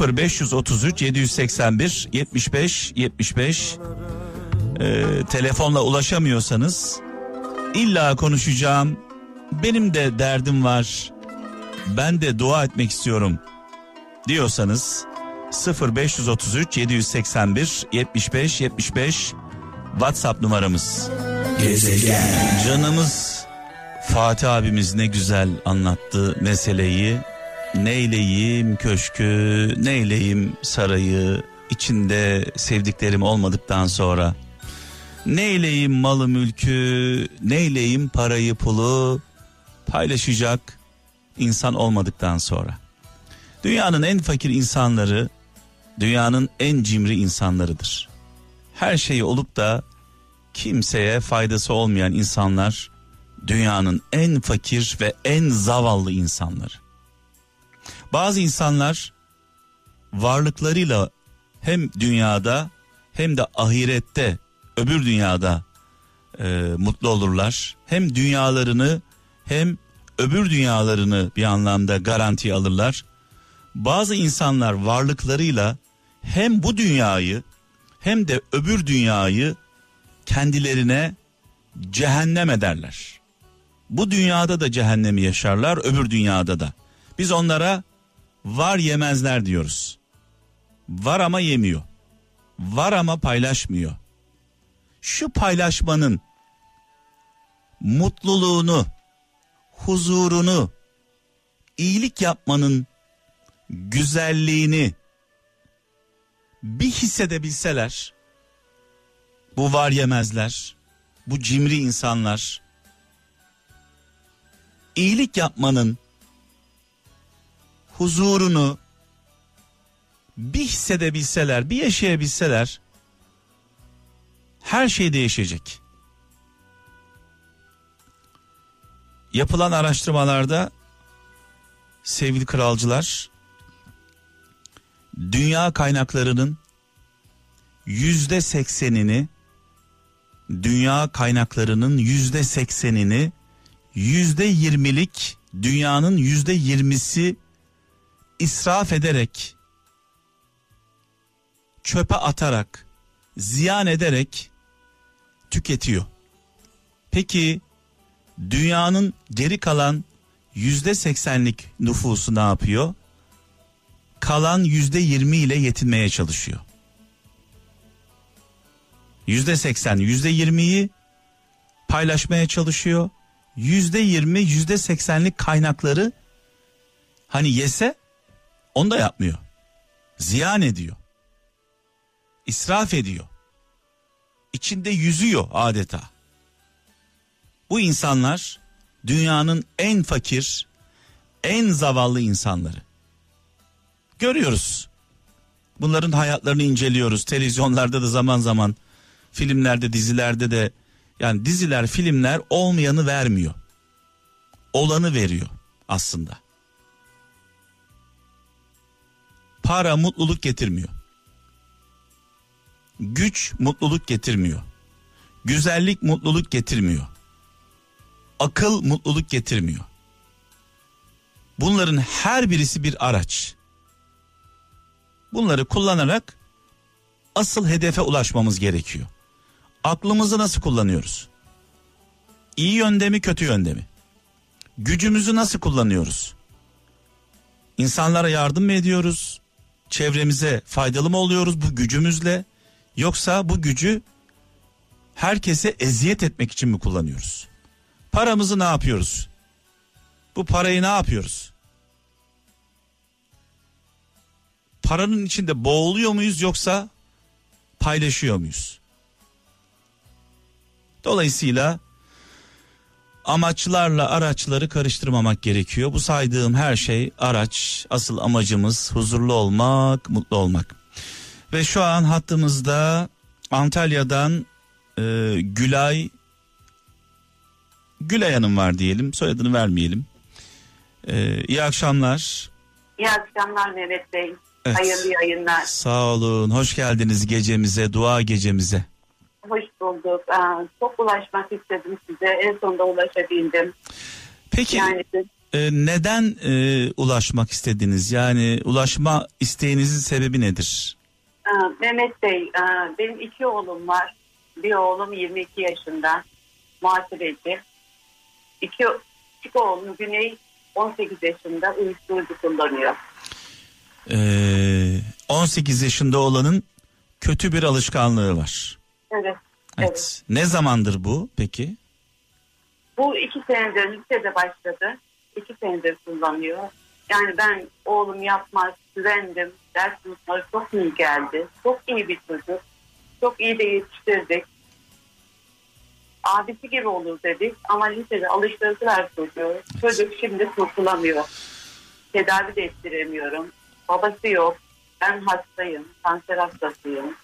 Speaker 1: 0533 781 75 75 ee, telefonla ulaşamıyorsanız illa konuşacağım. Benim de derdim var. Ben de dua etmek istiyorum diyorsanız 0533 781 75 75 WhatsApp numaramız. Gezegen. Canımız Fatih abimiz ne güzel anlattı meseleyi. Neyleyim köşkü, neyleyim sarayı, içinde sevdiklerim olmadıktan sonra neyleyim malı mülkü, neyleyim parayı pulu paylaşacak insan olmadıktan sonra. Dünyanın en fakir insanları dünyanın en cimri insanlarıdır. Her şeyi olup da kimseye faydası olmayan insanlar dünyanın en fakir ve en zavallı insanları. Bazı insanlar varlıklarıyla hem dünyada hem de ahirette öbür dünyada e, mutlu olurlar. Hem dünyalarını hem öbür dünyalarını bir anlamda garanti alırlar. Bazı insanlar varlıklarıyla hem bu dünyayı hem de öbür dünyayı kendilerine cehennem ederler. Bu dünyada da cehennemi yaşarlar, öbür dünyada da. Biz onlara var yemezler diyoruz. Var ama yemiyor. Var ama paylaşmıyor. Şu paylaşmanın mutluluğunu, huzurunu, iyilik yapmanın güzelliğini bir hissedebilseler bu var yemezler, bu cimri insanlar iyilik yapmanın huzurunu bir hissedebilseler, bir yaşayabilseler her şey değişecek. Yapılan araştırmalarda sevgili kralcılar dünya kaynaklarının yüzde seksenini dünya kaynaklarının yüzde seksenini yüzde yirmilik dünyanın yüzde yirmisi israf ederek çöpe atarak ziyan ederek tüketiyor. Peki dünyanın geri kalan yüzde seksenlik nüfusu ne yapıyor? Kalan yüzde yirmi ile yetinmeye çalışıyor. Yüzde seksen, yüzde yirmiyi paylaşmaya çalışıyor. Yüzde yirmi, yüzde seksenlik kaynakları hani yese onu da yapmıyor. Ziyan ediyor. İsraf ediyor. İçinde yüzüyor adeta. Bu insanlar dünyanın en fakir, en zavallı insanları. Görüyoruz. Bunların hayatlarını inceliyoruz. Televizyonlarda da zaman zaman filmlerde, dizilerde de yani diziler, filmler olmayanı vermiyor. Olanı veriyor aslında. Para mutluluk getirmiyor. Güç mutluluk getirmiyor. Güzellik mutluluk getirmiyor. Akıl mutluluk getirmiyor. Bunların her birisi bir araç. Bunları kullanarak asıl hedefe ulaşmamız gerekiyor. Aklımızı nasıl kullanıyoruz? İyi yönde mi kötü yönde mi? Gücümüzü nasıl kullanıyoruz? İnsanlara yardım mı ediyoruz? Çevremize faydalı mı oluyoruz bu gücümüzle? Yoksa bu gücü herkese eziyet etmek için mi kullanıyoruz? Paramızı ne yapıyoruz? Bu parayı ne yapıyoruz? Paranın içinde boğuluyor muyuz yoksa paylaşıyor muyuz? Dolayısıyla amaçlarla araçları karıştırmamak gerekiyor. Bu saydığım her şey araç. Asıl amacımız huzurlu olmak, mutlu olmak. Ve şu an hattımızda Antalya'dan e, Gülay Gülay Hanım var diyelim. Soyadını vermeyelim. E, iyi akşamlar.
Speaker 3: İyi akşamlar Mehmet Bey. Evet. Hayırlı yayınlar.
Speaker 1: Sağ olun. Hoş geldiniz gecemize, dua gecemize.
Speaker 3: Hoş bulduk. Çok ulaşmak istedim size. En sonunda ulaşabildim.
Speaker 1: Peki yani, e, neden e, ulaşmak istediniz? Yani ulaşma isteğinizin sebebi nedir?
Speaker 3: Mehmet Bey, benim iki oğlum var. Bir oğlum 22 yaşında, muhasebeci. İki, iki oğlum Güney 18 yaşında uyuşturucu kullanıyor.
Speaker 1: Ee, 18 yaşında olanın kötü bir alışkanlığı var.
Speaker 3: Evet. Evet. evet.
Speaker 1: Ne zamandır bu peki?
Speaker 3: Bu iki senedir lisede başladı. İki senedir kullanıyor. Yani ben oğlum yapmaz, güvendim. Ders sınıfları çok iyi geldi. Çok iyi bir çocuk. Çok iyi de yetiştirdik. Abisi gibi olur dedik ama lisede alıştırdılar çocuğu. Çocuk şimdi kurtulamıyor. Tedavi de ettiremiyorum. Babası yok. Ben hastayım. Kanser hastasıyım.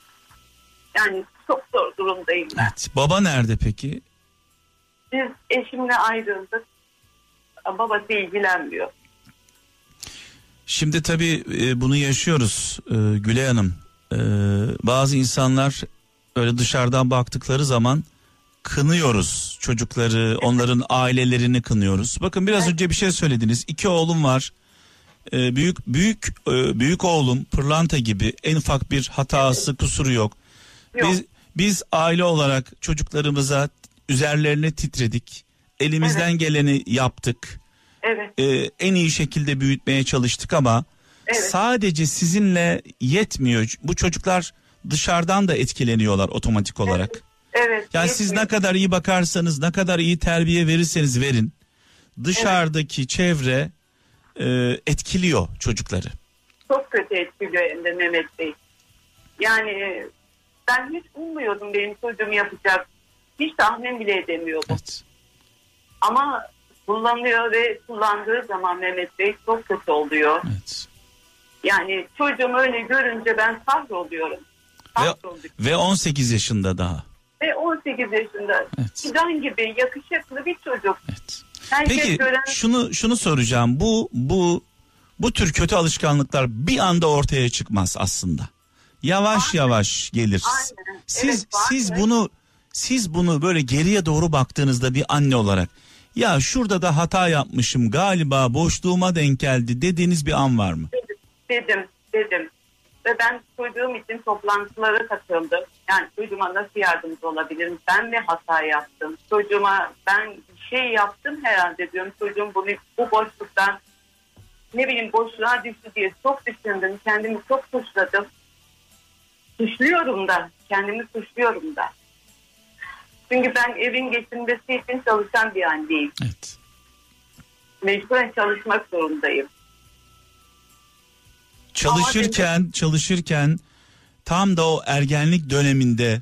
Speaker 3: Yani çok zor durumdayım ben.
Speaker 1: Evet. Baba nerede peki?
Speaker 3: Biz eşimle ayrıldık. Babası ilgilenmiyor.
Speaker 1: Şimdi tabii e, bunu yaşıyoruz e, Gülay Hanım. E, bazı insanlar öyle dışarıdan baktıkları zaman kınıyoruz çocukları, onların ailelerini kınıyoruz. Bakın biraz önce bir şey söylediniz. İki oğlum var. E, büyük büyük e, büyük oğlum pırlanta gibi en ufak bir hatası, kusuru yok.
Speaker 3: Yok.
Speaker 1: Biz biz aile olarak çocuklarımıza üzerlerine titredik. Elimizden geleni yaptık.
Speaker 3: Evet.
Speaker 1: Ee, en iyi şekilde büyütmeye çalıştık ama
Speaker 3: Evet.
Speaker 1: sadece sizinle yetmiyor. Bu çocuklar dışarıdan da etkileniyorlar otomatik olarak.
Speaker 3: Evet.
Speaker 1: Yani siz
Speaker 3: yetmiyor.
Speaker 1: ne kadar iyi bakarsanız, ne kadar iyi terbiye verirseniz verin. Dışarıdaki çevre e, etkiliyor çocukları.
Speaker 3: çok kötü etkiliyor hem de Mehmet Bey. Yani ben hiç ummuyordum benim çocuğum yapacak. Hiç tahmin bile edemiyordum.
Speaker 1: Evet.
Speaker 3: Ama kullanıyor ve kullandığı zaman Mehmet Bey çok kötü oluyor.
Speaker 1: Evet.
Speaker 3: Yani çocuğumu öyle görünce ben kahroluyorum.
Speaker 1: Ve,
Speaker 3: Kahroluyorum.
Speaker 1: ve 18 yaşında daha.
Speaker 3: Ve 18 yaşında
Speaker 1: Evet.
Speaker 3: fidan gibi yakışıklı bir çocuk.
Speaker 1: Evet.
Speaker 3: Herkes
Speaker 1: Peki
Speaker 3: gören
Speaker 1: şunu şunu soracağım. Bu bu bu tür kötü alışkanlıklar bir anda ortaya çıkmaz aslında. Yavaş yavaş gelir.
Speaker 3: Aynen.
Speaker 1: Siz
Speaker 3: Evet,
Speaker 1: siz bunu siz bunu böyle geriye doğru baktığınızda bir anne olarak ya şurada da hata yapmışım galiba boşluğuma denk geldi dediğiniz bir an var mı?
Speaker 3: dedim, dedim. Ve ben çocuğum için toplantılara katıldım. Yani çocuğuma nasıl yardımcı olabilirim? Ben mi hata yaptım? Çocuğuma ben bir şey yaptım herhalde diyorum. Çocuğum bunu bu boşluktan ne bileyim boşluğa düştü diye çok düşündüm. Kendimi çok suçladım. Suçluyorum da. Kendimi suçluyorum da. Çünkü ben evin geçinmesi için çalışan bir anneyim.
Speaker 1: Evet.
Speaker 3: Mecburen çalışmak zorundayım.
Speaker 1: Çalışırken çalışırken tam da o ergenlik döneminde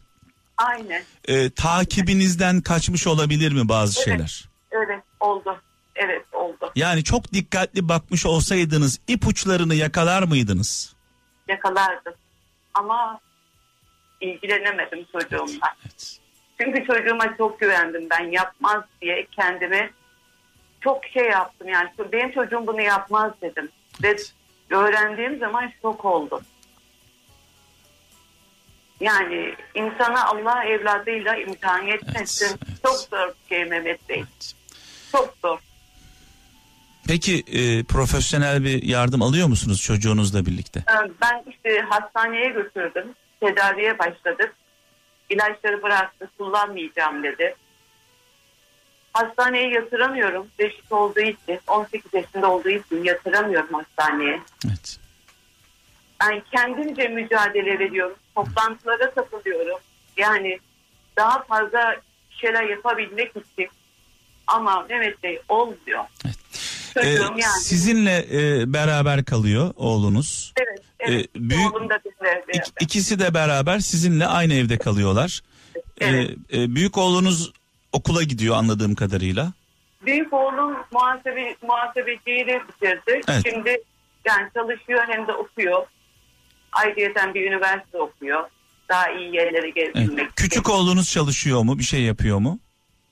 Speaker 3: Aynen.
Speaker 1: e, takibinizden kaçmış olabilir mi bazı
Speaker 3: Evet.
Speaker 1: şeyler?
Speaker 3: Evet oldu. Evet oldu.
Speaker 1: Yani çok dikkatli bakmış olsaydınız ipuçlarını yakalar mıydınız?
Speaker 3: Yakalardım. Ama ilgilenemedim çocuğumla.
Speaker 1: Evet.
Speaker 3: Çünkü çocuğuma çok güvendim ben yapmaz diye kendimi çok şey yaptım yani benim çocuğum bunu yapmaz dedim. Ve öğrendiğim zaman şok oldum. Yani insana Allah evladıyla imtihan etmesin.
Speaker 1: Evet, evet.
Speaker 3: Çok zor şey Mehmet Bey.
Speaker 1: Evet.
Speaker 3: Çok zor.
Speaker 1: Peki e, profesyonel bir yardım alıyor musunuz çocuğunuzla birlikte?
Speaker 3: Ee, Ben işte hastaneye götürdüm. Tedaviye başladık. İlaçları bıraktı. Kullanmayacağım dedi. Hastaneye yatıramıyorum. Reşit olduğu için, 18 yaşında olduğu için yatıramıyorum hastaneye.
Speaker 1: Evet.
Speaker 3: Ben kendimce mücadele veriyorum. Toplantılara katılıyorum. Yani daha fazla şeyler yapabilmek için. Ama Mehmet Bey olmuyor.
Speaker 1: Evet.
Speaker 3: Çocuğum
Speaker 1: E,
Speaker 3: yani.
Speaker 1: Sizinle e, beraber kalıyor oğlunuz.
Speaker 3: Evet, evet.
Speaker 1: e, büyük-
Speaker 3: Oğlum da
Speaker 1: İk,
Speaker 3: beraber.
Speaker 1: ikisi de beraber sizinle aynı evde kalıyorlar. E,
Speaker 3: Evet.
Speaker 1: e, büyük oğlunuz okula gidiyor anladığım kadarıyla.
Speaker 3: Büyük oğlum muhasebe, muhasebeciyi de bitirdi.
Speaker 1: Evet.
Speaker 3: Şimdi yani çalışıyor hem de okuyor. Ayrıca bir üniversite okuyor. Daha iyi yerlere
Speaker 1: Evet.
Speaker 3: gelebilmek
Speaker 1: Küçük
Speaker 3: için.
Speaker 1: oğlunuz çalışıyor mu? Bir şey yapıyor mu?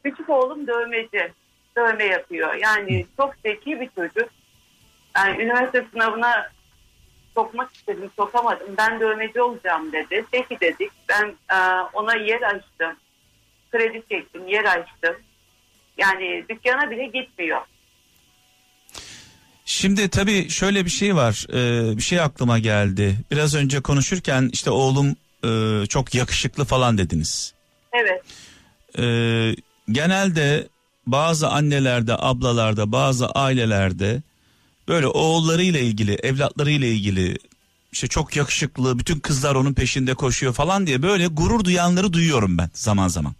Speaker 3: Küçük oğlum dövmeci. Dövme yapıyor. Yani çok zeki bir çocuk. Yani üniversite sınavına sokmak istedim, sokamadım. Ben dövmeci olacağım dedi. Peki dedik. Ben e, ona yer açtım. Kredi çektim, yer açtım. Yani dükkana bile gitmiyor.
Speaker 1: Şimdi tabii şöyle bir şey var. Ee, bir şey aklıma geldi. Biraz önce konuşurken işte oğlum e, çok yakışıklı falan dediniz.
Speaker 3: Evet.
Speaker 1: Ee, genelde bazı annelerde, ablalarda, bazı ailelerde böyle oğullarıyla ilgili, evlatlarıyla ilgili işte çok yakışıklı, bütün kızlar onun peşinde koşuyor falan diye böyle gurur duyanları duyuyorum ben zaman zaman.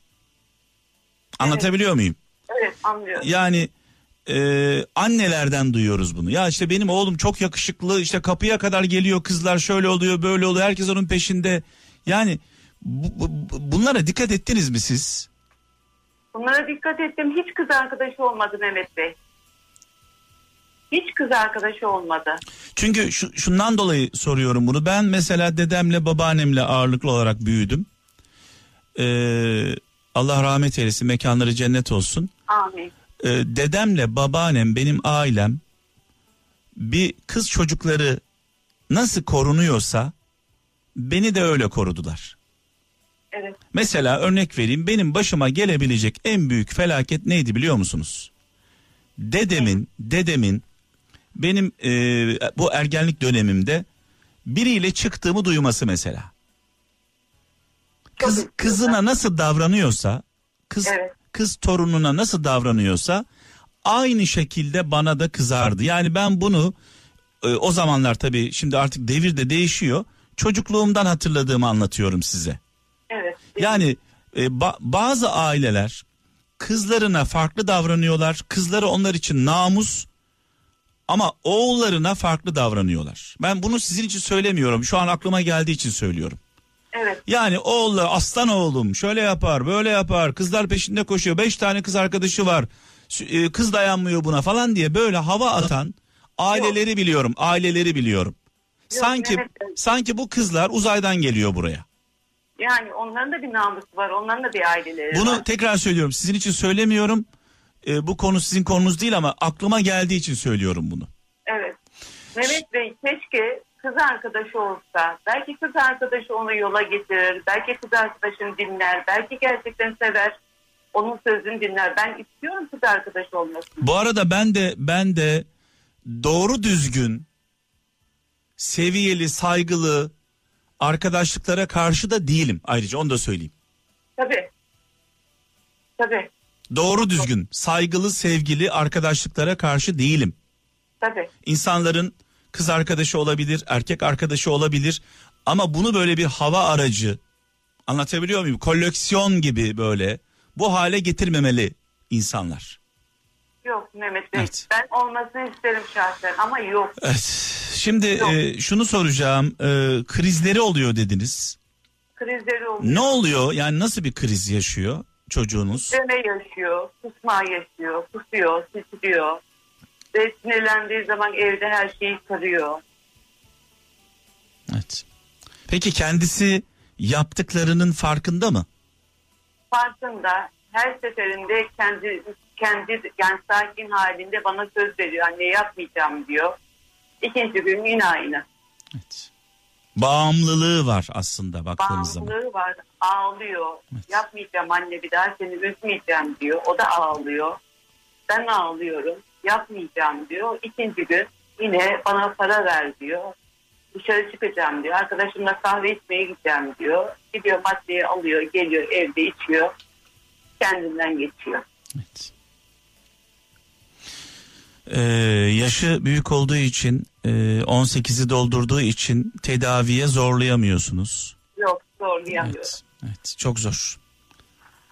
Speaker 1: Anlatabiliyor muyum?
Speaker 3: Evet anlıyorum.
Speaker 1: Yani e, annelerden duyuyoruz bunu. Ya işte benim oğlum çok yakışıklı işte kapıya kadar geliyor kızlar şöyle oluyor böyle oluyor herkes onun peşinde. Yani bu, bu, bunlara dikkat ettiniz mi siz?
Speaker 3: Bunlara dikkat ettim. Hiç kız arkadaşı olmadı Mehmet Bey. Hiç kız arkadaşı olmadı.
Speaker 1: Çünkü şu, şundan dolayı soruyorum bunu. Ben mesela dedemle babaannemle ağırlıklı olarak büyüdüm. Ee, Allah rahmet eylesin mekanları cennet olsun.
Speaker 3: Amin.
Speaker 1: Ee, dedemle babaannem benim ailem bir kız çocukları nasıl korunuyorsa beni de öyle korudular.
Speaker 3: Evet.
Speaker 1: Mesela örnek vereyim benim başıma gelebilecek en büyük felaket neydi biliyor musunuz? Dedemin, dedemin benim e, bu ergenlik dönemimde biriyle çıktığımı duyması mesela. Kız kızına nasıl davranıyorsa, kız
Speaker 3: Evet.
Speaker 1: kız torununa nasıl davranıyorsa aynı şekilde bana da kızardı. Yani ben bunu e, o zamanlar tabii şimdi artık devir de değişiyor. Çocukluğumdan hatırladığımı anlatıyorum size.
Speaker 3: Evet.
Speaker 1: Yani e, ba- bazı aileler kızlarına farklı davranıyorlar. Kızları onlar için namus ama oğullarına farklı davranıyorlar. Ben bunu sizin için söylemiyorum. Şu an aklıma geldiği için söylüyorum.
Speaker 3: Evet.
Speaker 1: Yani oğlu aslan oğlum şöyle yapar böyle yapar kızlar peşinde koşuyor. Beş tane kız arkadaşı var e, kız dayanmıyor buna falan diye böyle hava atan aileleri biliyorum aileleri biliyorum. sanki
Speaker 3: Mehmet Bey.
Speaker 1: sanki bu kızlar uzaydan geliyor buraya.
Speaker 3: Yani onların da bir namusu var. Onların da bir aileleri
Speaker 1: Bunu
Speaker 3: var.
Speaker 1: tekrar söylüyorum. Sizin için söylemiyorum. Ee, bu konu sizin konunuz değil ama aklıma geldiği için söylüyorum bunu.
Speaker 3: Evet. Mehmet Bey keşke kız arkadaşı olsa. Belki kız arkadaşı onu yola getirir. Belki kız arkadaşını dinler. Belki gerçekten sever. Onun sözünü dinler. Ben istiyorum kız arkadaşı olmasını.
Speaker 1: Bu arada ben de ben de doğru düzgün seviyeli, saygılı arkadaşlıklara karşı da değilim. Ayrıca onu da söyleyeyim.
Speaker 3: Tabii. Tabii.
Speaker 1: Doğru düzgün, saygılı, sevgili arkadaşlıklara karşı değilim.
Speaker 3: Tabii.
Speaker 1: İnsanların kız arkadaşı olabilir, erkek arkadaşı olabilir ama bunu böyle bir hava aracı anlatabiliyor muyum? Koleksiyon gibi böyle bu hale getirmemeli insanlar.
Speaker 3: Yok Mehmet Bey.
Speaker 1: Evet.
Speaker 3: Ben olmasını isterim şahsen ama yok.
Speaker 1: Evet. Şimdi
Speaker 3: Yok.
Speaker 1: e, şunu soracağım. E, krizleri oluyor dediniz.
Speaker 3: Krizleri oluyor.
Speaker 1: Ne oluyor? Yani nasıl bir kriz yaşıyor çocuğunuz?
Speaker 3: Deme yaşıyor, kusma yaşıyor, kusuyor, titriyor. Ve sinirlendiği zaman evde her şeyi sarıyor.
Speaker 1: Evet. Peki kendisi yaptıklarının farkında mı?
Speaker 3: Farkında her seferinde kendi kendi yani sakin halinde bana söz veriyor. Anne yapmayacağım diyor. İkinci gün yine aynı.
Speaker 1: Evet. Bağımlılığı var aslında baktığımız zaman.
Speaker 3: Bağımlılığı var. Ağlıyor.
Speaker 1: Evet.
Speaker 3: Yapmayacağım anne bir daha seni üzmeyeceğim diyor. O da ağlıyor. Ben ağlıyorum. Yapmayacağım diyor. İkinci gün yine bana para ver diyor. Dışarı çıkacağım diyor. Arkadaşımla kahve içmeye gideceğim diyor. Gidiyor maddeyi alıyor, geliyor evde içiyor. Kendinden geçiyor.
Speaker 1: Evet. Ee, yaşı büyük olduğu için e, 18'i doldurduğu için tedaviye zorlayamıyorsunuz.
Speaker 3: Yok zorlayamıyor.
Speaker 1: Evet, evet çok zor.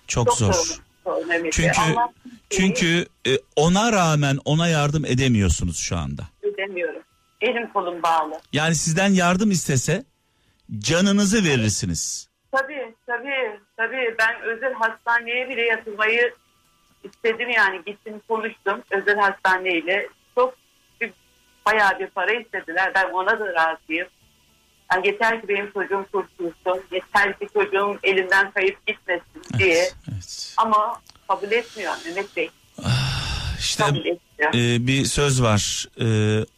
Speaker 1: Çok,
Speaker 3: Çok
Speaker 1: zor.
Speaker 3: zor. Bey.
Speaker 1: Çünkü
Speaker 3: Allah
Speaker 1: çünkü e, ona rağmen ona yardım edemiyorsunuz şu anda.
Speaker 3: edemiyorum. Elim kolum bağlı.
Speaker 1: Yani sizden yardım istese canınızı verirsiniz.
Speaker 3: Tabii tabii tabii ben özel hastaneye bile yatırmayı istedim yani gittim konuştum özel hastaneyle çok bir, bayağı bir para istediler ben ona da razıyım. Yani yeter ki benim çocuğum kurtulsun yeter ki çocuğum elimden kayıp gitmesin diye
Speaker 1: Evet, evet.
Speaker 3: ama kabul etmiyor Mehmet Bey
Speaker 1: İşte
Speaker 3: kabul etmiyor.
Speaker 1: e, bir söz var. E,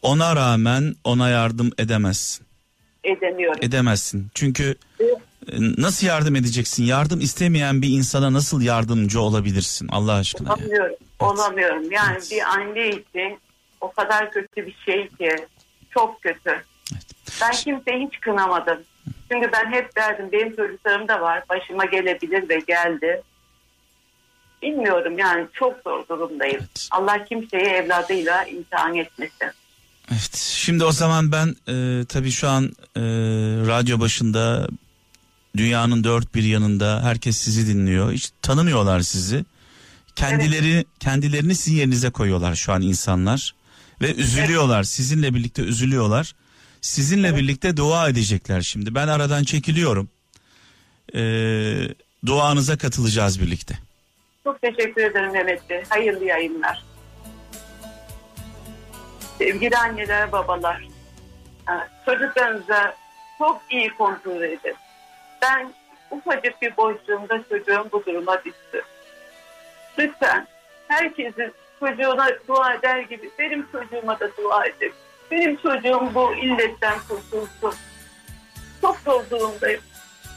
Speaker 1: ona rağmen ona yardım edemezsin.
Speaker 3: edemiyorum.
Speaker 1: Edemezsin. Çünkü e, nasıl yardım edeceksin? Yardım istemeyen bir insana nasıl yardımcı olabilirsin Allah aşkına?
Speaker 3: Olamıyorum. Olamıyorum. Yani
Speaker 1: Evet.
Speaker 3: bir anne için o kadar kötü bir şey ki. Çok kötü.
Speaker 1: Evet.
Speaker 3: Ben kimseyi hiç kınamadım. Çünkü ben hep derdim benim çocuklarım da var. Başıma gelebilir ve geldi. Bilmiyorum yani çok zor durumdayım.
Speaker 1: Evet.
Speaker 3: Allah kimseyi evladıyla imtihan etmesin.
Speaker 1: Evet. Şimdi o zaman ben e, tabii şu an e, radyo başında dünyanın dört bir yanında herkes sizi dinliyor. Hiç tanımıyorlar sizi. Kendileri evet. kendilerini sizin yerinize koyuyorlar şu an insanlar ve üzülüyorlar. Evet. Sizinle birlikte üzülüyorlar. Sizinle evet. birlikte dua edecekler şimdi. Ben aradan çekiliyorum. Ee, duanıza katılacağız birlikte.
Speaker 3: Çok teşekkür ederim Mehmet Bey. Hayırlı yayınlar. Sevgili anneler, babalar. Çocuklarınıza çok iyi kontrol edin. Ben ufacık bir boşluğumda çocuğum bu duruma düştü. Lütfen herkesin çocuğuna dua eder gibi benim çocuğuma da dua edin. Benim çocuğum bu illetten kurtulsun. Çok zor durumdayım.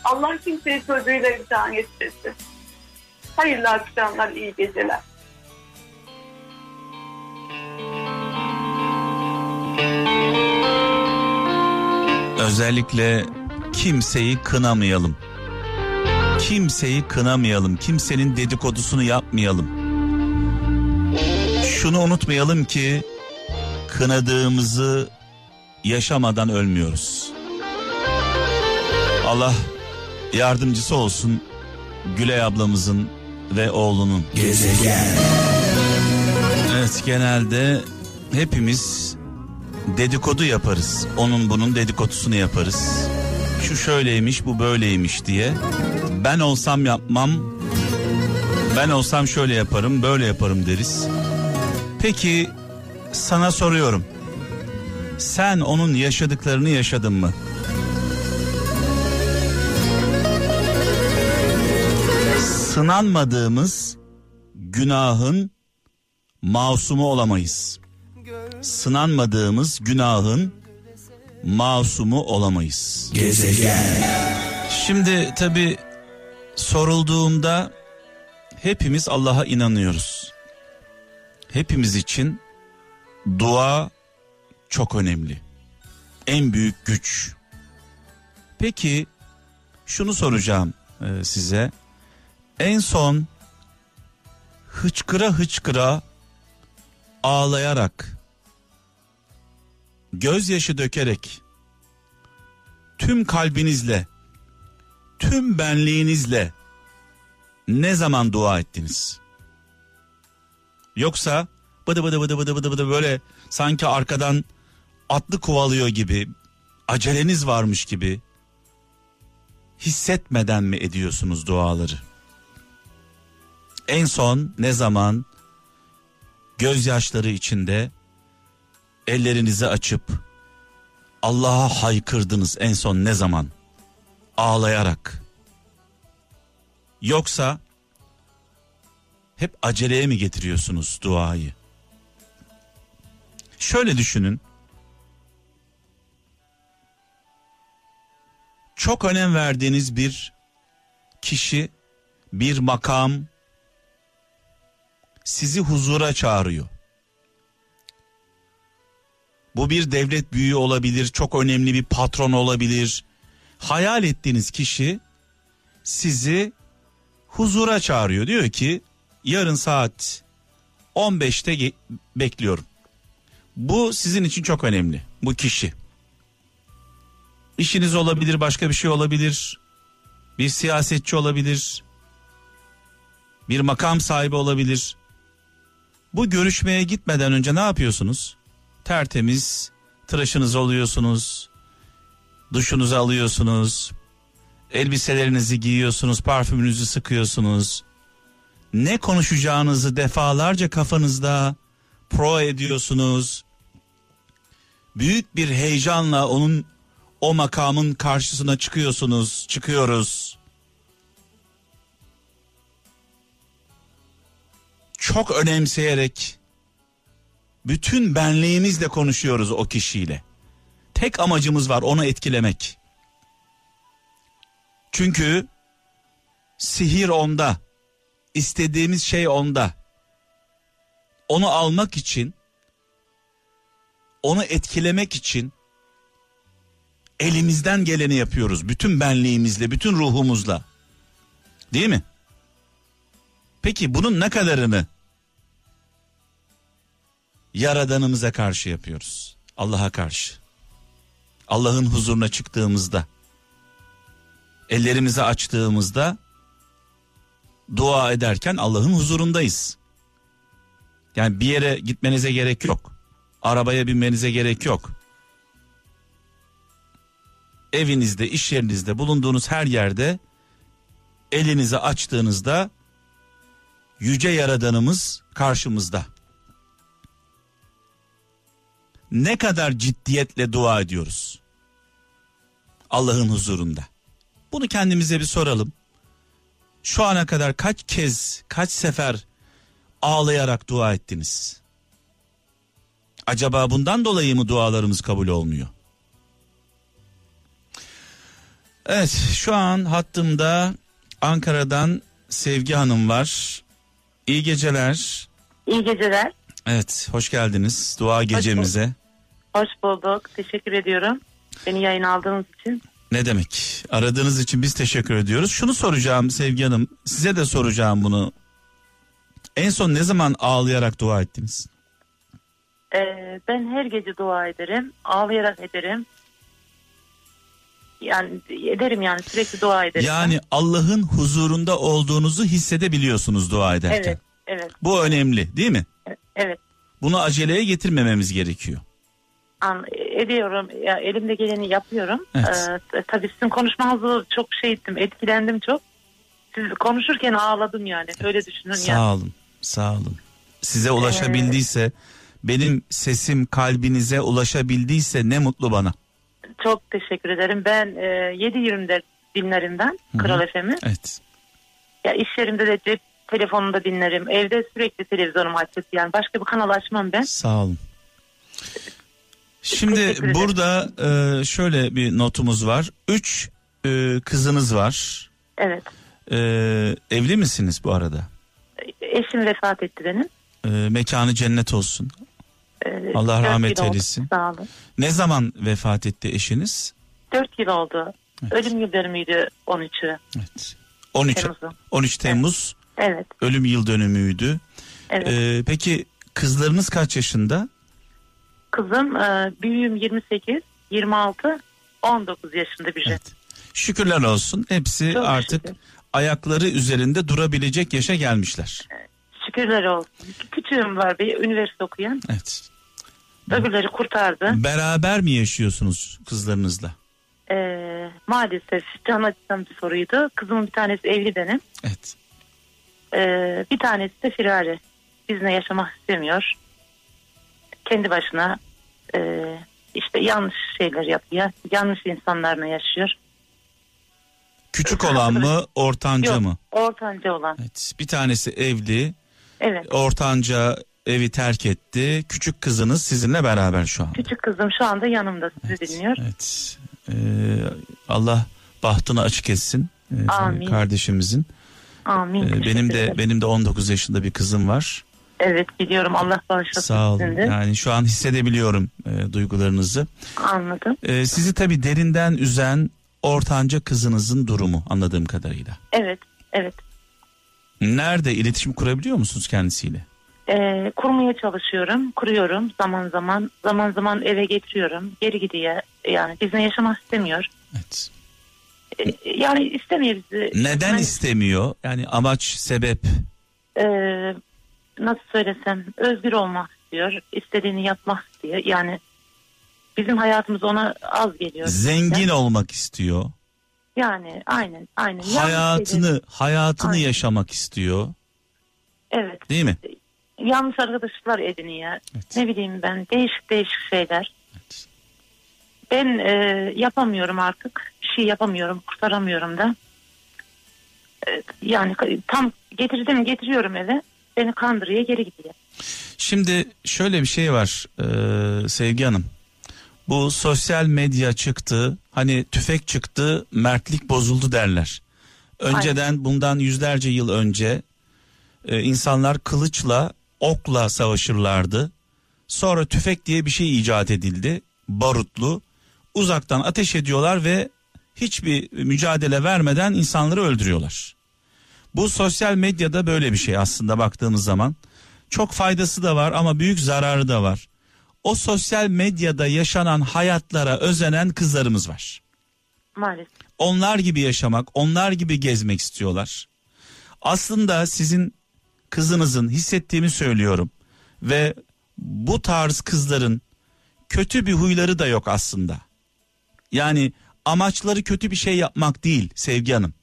Speaker 3: Allah kimseyi çocuğuyla imtihan etmesin. Hayırlı akşamlar, iyi geceler.
Speaker 1: Özellikle kimseyi kınamayalım. Kimseyi kınamayalım. Kimsenin dedikodusunu yapmayalım. Şunu unutmayalım ki kınadığımızı yaşamadan ölmüyoruz. Allah yardımcısı olsun Güley ablamızın ve oğlunun. Gezegen. Evet genelde hepimiz dedikodu yaparız. Onun bunun dedikodusunu yaparız. Şu şöyleymiş bu böyleymiş diye. Ben olsam yapmam. Ben olsam şöyle yaparım böyle yaparım deriz. Peki sana soruyorum. Sen onun yaşadıklarını yaşadın mı? Sınanmadığımız günahın masumu olamayız. Sınanmadığımız günahın masumu olamayız. Gezegen. Şimdi tabi sorulduğunda hepimiz Allah'a inanıyoruz. Hepimiz için dua çok önemli. En büyük güç. Peki şunu soracağım e, size. En son hıçkıra hıçkıra ağlayarak gözyaşı dökerek tüm kalbinizle tüm benliğinizle ne zaman dua ettiniz? Yoksa bıdı bıdı bıdı bıdı bıdı bıdı böyle sanki arkadan atlı kovalıyor gibi aceleniz varmış gibi hissetmeden mi ediyorsunuz duaları? En son ne zaman gözyaşları içinde ellerinizi açıp Allah'a haykırdınız en son ne zaman? Ağlayarak. Yoksa hep aceleye mi getiriyorsunuz duayı? Şöyle düşünün. Çok önem verdiğiniz bir kişi, bir makam sizi huzura çağırıyor. Bu bir devlet büyüğü olabilir, çok önemli bir patron olabilir. Hayal ettiğiniz kişi sizi huzura çağırıyor. Diyor ki yarın saat 15'te bekliyorum. Bu sizin için çok önemli. Bu kişi. İşiniz olabilir, başka bir şey olabilir. Bir siyasetçi olabilir. Bir makam sahibi olabilir. Bu görüşmeye gitmeden önce ne yapıyorsunuz? tertemiz tıraşınızı oluyorsunuz. Duşunuzu alıyorsunuz. Elbiselerinizi giyiyorsunuz, parfümünüzü sıkıyorsunuz. Ne konuşacağınızı defalarca kafanızda pro ediyorsunuz. Büyük bir heyecanla onun o makamın karşısına çıkıyorsunuz, çıkıyoruz. Çok önemseyerek bütün benliğimizle konuşuyoruz o kişiyle. Tek amacımız var onu etkilemek. Çünkü sihir onda. istediğimiz şey onda. Onu almak için onu etkilemek için elimizden geleni yapıyoruz. Bütün benliğimizle, bütün ruhumuzla. Değil mi? Peki bunun ne kadarını Yaradanımıza karşı yapıyoruz. Allah'a karşı. Allah'ın huzuruna çıktığımızda ellerimizi açtığımızda dua ederken Allah'ın huzurundayız. Yani bir yere gitmenize gerek yok. Arabaya binmenize gerek yok. Evinizde, iş yerinizde, bulunduğunuz her yerde elinizi açtığınızda yüce yaradanımız karşımızda. Ne kadar ciddiyetle dua ediyoruz? Allah'ın huzurunda. Bunu kendimize bir soralım. Şu ana kadar kaç kez, kaç sefer ağlayarak dua ettiniz? Acaba bundan dolayı mı dualarımız kabul olmuyor? Evet, şu an hattımda Ankara'dan Sevgi Hanım var. İyi geceler.
Speaker 4: İyi geceler.
Speaker 1: Evet, hoş geldiniz dua gecemize.
Speaker 4: Hoş bulduk. Teşekkür ediyorum. Beni yayın aldığınız için.
Speaker 1: Ne demek? Aradığınız için biz teşekkür ediyoruz. Şunu soracağım Sevgi Hanım. Size de soracağım bunu. En son ne zaman ağlayarak dua ettiniz?
Speaker 4: Ee, ben her gece dua ederim. Ağlayarak ederim. Yani ederim yani sürekli dua ederim.
Speaker 1: Yani Allah'ın huzurunda olduğunuzu hissedebiliyorsunuz dua ederken.
Speaker 4: Evet, evet,
Speaker 1: Bu önemli değil mi?
Speaker 4: evet.
Speaker 1: Bunu aceleye getirmememiz gerekiyor.
Speaker 4: An, ediyorum. Ya, elimde geleni yapıyorum.
Speaker 1: Evet.
Speaker 4: Ee, tabii sizin konuşmanızı çok şey ettim. Etkilendim çok. Siz konuşurken ağladım yani. Öyle düşünün
Speaker 1: Sağ
Speaker 4: ya.
Speaker 1: olun. Sağ olun. Size ulaşabildiyse benim sesim kalbinize ulaşabildiyse ne mutlu bana.
Speaker 4: Çok teşekkür ederim. Ben e, 7-24 dinlerim ben Kral FM'i.
Speaker 1: Evet.
Speaker 4: Ya iş yerimde de cep telefonunda dinlerim. Evde sürekli televizyonum açık. Yani başka bir kanal açmam ben.
Speaker 1: Sağ olun. Şimdi burada e, şöyle bir notumuz var. Üç e, kızınız var.
Speaker 4: Evet.
Speaker 1: E, evli misiniz bu arada?
Speaker 4: Eşim vefat etti benim.
Speaker 1: E, mekanı cennet olsun.
Speaker 4: Ee,
Speaker 1: Allah rahmet eylesin.
Speaker 4: Sağ olun.
Speaker 1: Ne zaman vefat etti eşiniz?
Speaker 4: 4 yıl oldu.
Speaker 1: Evet.
Speaker 4: Ölüm yıl dönümüydü 13'ü.
Speaker 1: Evet. 13
Speaker 4: Temmuz'u.
Speaker 1: 13 Temmuz
Speaker 4: Evet.
Speaker 1: ölüm yıl dönümüydü.
Speaker 4: Evet.
Speaker 1: E, peki kızlarınız kaç yaşında?
Speaker 4: Kızım e, büyüğüm 28, 26, 19 yaşında biri.
Speaker 1: Evet. Şükürler olsun. Hepsi
Speaker 4: Çok
Speaker 1: artık
Speaker 4: şükür.
Speaker 1: ayakları üzerinde durabilecek yaşa gelmişler.
Speaker 4: Şükürler olsun. Küçüğüm var bir üniversite okuyan.
Speaker 1: Evet.
Speaker 4: Öbürleri kurtardı.
Speaker 1: Beraber mi yaşıyorsunuz kızlarınızla?
Speaker 4: E, maalesef can acıtan bir soruydu. Kızımın bir tanesi evli benim.
Speaker 1: Evet.
Speaker 4: Ee, bir tanesi de firari. Bizimle yaşamak istemiyor. Kendi başına e, işte yanlış şeyler yapıyor. Yanlış insanlarla yaşıyor.
Speaker 1: Küçük olan mı, ortanca
Speaker 4: Yok,
Speaker 1: mı?
Speaker 4: ortanca olan.
Speaker 1: Evet. Bir tanesi evli,
Speaker 4: Evet.
Speaker 1: ortanca evi terk etti. Küçük kızınız sizinle beraber şu an.
Speaker 4: Küçük kızım şu anda yanımda sizi dinliyor.
Speaker 1: Evet. Ee, Allah bahtını açık etsin ee,
Speaker 4: Amin.
Speaker 1: kardeşimizin.
Speaker 4: Amin.
Speaker 1: Ee, benim de benim de 19 yaşında bir kızım var.
Speaker 4: Evet biliyorum Allah bağışlasın
Speaker 1: Sağ olun.
Speaker 4: sizin de.
Speaker 1: Yani şu an hissedebiliyorum e, duygularınızı.
Speaker 4: Anladım.
Speaker 1: Ee, sizi tabii derinden üzen ortanca kızınızın durumu anladığım kadarıyla.
Speaker 4: Evet. Evet.
Speaker 1: Nerede iletişim kurabiliyor musunuz kendisiyle?
Speaker 4: Ee, kurmaya çalışıyorum. Kuruyorum zaman zaman. Zaman zaman eve getiriyorum. Geri gidiyor. Yani bizimle yaşamak istemiyor.
Speaker 1: Evet.
Speaker 4: Ee, yani istemiyor bizi.
Speaker 1: Neden
Speaker 4: Ben-
Speaker 1: istemiyor? Yani amaç, sebep.
Speaker 4: e, nasıl söylesem özgür olmak istiyor. istediğini yapmak istiyor. Yani bizim hayatımız ona az geliyor.
Speaker 1: Zengin olmak istiyor.
Speaker 4: Yani aynen aynen.
Speaker 1: Hayatını, hayatını
Speaker 4: Aynen.
Speaker 1: yaşamak istiyor.
Speaker 4: evet
Speaker 1: Değil mi?
Speaker 4: Yanlış arkadaşlar ediniyor.
Speaker 1: Evet.
Speaker 4: Ne bileyim ben değişik değişik şeyler.
Speaker 1: Evet.
Speaker 4: Ben e, yapamıyorum artık. Bir şey yapamıyorum. Kurtaramıyorum da. E, yani tam getirdim getiriyorum eve. Beni kandırıyor geri gidiyor.
Speaker 1: Şimdi şöyle bir şey var e, Sevgi Hanım. Bu sosyal medya çıktı. Hani tüfek çıktı, mertlik bozuldu derler. Önceden bundan yüzlerce yıl önce e, insanlar kılıçla, okla savaşırlardı. Sonra tüfek diye bir şey icat edildi. Barutlu. Uzaktan ateş ediyorlar ve hiçbir mücadele vermeden insanları öldürüyorlar. Bu sosyal medyada böyle bir şey aslında baktığımız zaman. Çok faydası da var ama büyük zararı da var. O sosyal medyada yaşanan hayatlara özenen kızlarımız var.
Speaker 4: Maalesef.
Speaker 1: Onlar gibi yaşamak, onlar gibi gezmek istiyorlar. Aslında sizin kızınızın hissettiğimi söylüyorum ve bu tarz kızların kötü bir huyları da yok aslında. Yani amaçları kötü bir şey yapmak değil Sevgi Hanım.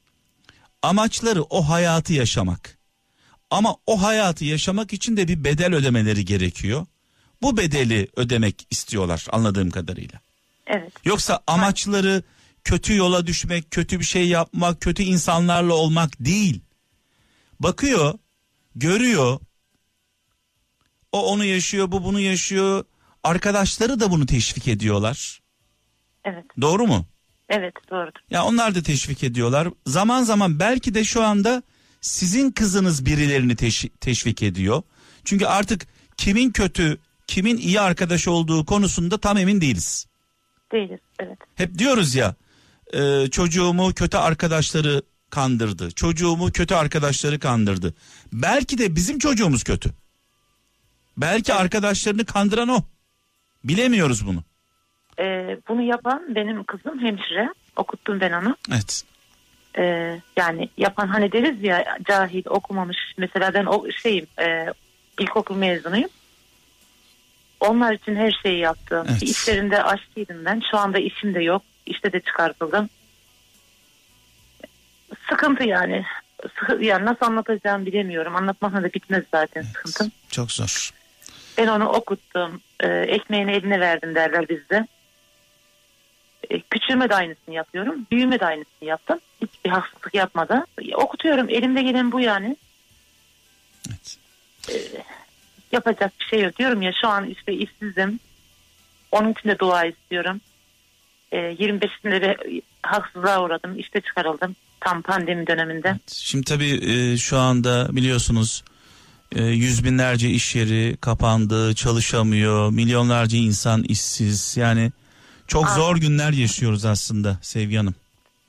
Speaker 1: Amaçları o hayatı yaşamak. Ama o hayatı yaşamak için de bir bedel ödemeleri gerekiyor. Bu bedeli ödemek istiyorlar anladığım kadarıyla.
Speaker 4: Evet.
Speaker 1: Yoksa amaçları kötü yola düşmek, kötü bir şey yapmak, kötü insanlarla olmak değil. Bakıyor, görüyor. O onu yaşıyor, bu bunu yaşıyor. Arkadaşları da bunu teşvik ediyorlar.
Speaker 4: Evet.
Speaker 1: Doğru mu?
Speaker 4: Evet doğrudur.
Speaker 1: Ya onlar da teşvik ediyorlar. Zaman zaman belki de şu anda sizin kızınız birilerini teş- teşvik ediyor. Çünkü artık kimin kötü, kimin iyi arkadaş olduğu konusunda tam emin değiliz.
Speaker 4: Değiliz. Evet.
Speaker 1: Hep diyoruz ya e, çocuğumu kötü arkadaşları kandırdı. Çocuğumu kötü arkadaşları kandırdı. Belki de bizim çocuğumuz kötü. Belki arkadaşlarını kandıran o. Bilemiyoruz bunu.
Speaker 4: Ee, bunu yapan benim kızım hemşire. Okuttum ben onu.
Speaker 1: Evet.
Speaker 4: Ee, yani yapan hani deriz ya cahil okumamış. Mesela ben o şeyim e, ilkokul mezunuyum. Onlar için her şeyi yaptım.
Speaker 1: Evet.
Speaker 4: İşlerinde aşçıydım ben. Şu anda işim de yok. İşte de çıkartıldım. Sıkıntı yani. Sıkı- Yani nasıl anlatacağımı bilemiyorum. Anlatmakla da bitmez zaten sıkıntım.
Speaker 1: Çok zor.
Speaker 4: Ben onu okuttum. Ee, ekmeğini eline verdim derler bizde. Ee, küçülme de aynısını yapıyorum. Büyüme de aynısını yaptım. Hiçbir haksızlık yapmadan. Okutuyorum. Elimde gelen bu yani.
Speaker 1: Evet.
Speaker 4: Yapacak bir şey yok. Diyorum ya şu an işte işsizim. Onun için de dua istiyorum. Ee, 25'inde de haksızlığa uğradım. İşte çıkarıldım. Tam pandemi döneminde.
Speaker 1: Şimdi tabii e, şu anda biliyorsunuz e, yüz binlerce iş yeri kapandı, çalışamıyor, milyonlarca insan işsiz. Yani çok
Speaker 4: Aa.
Speaker 1: zor günler yaşıyoruz aslında Sevgi Hanım.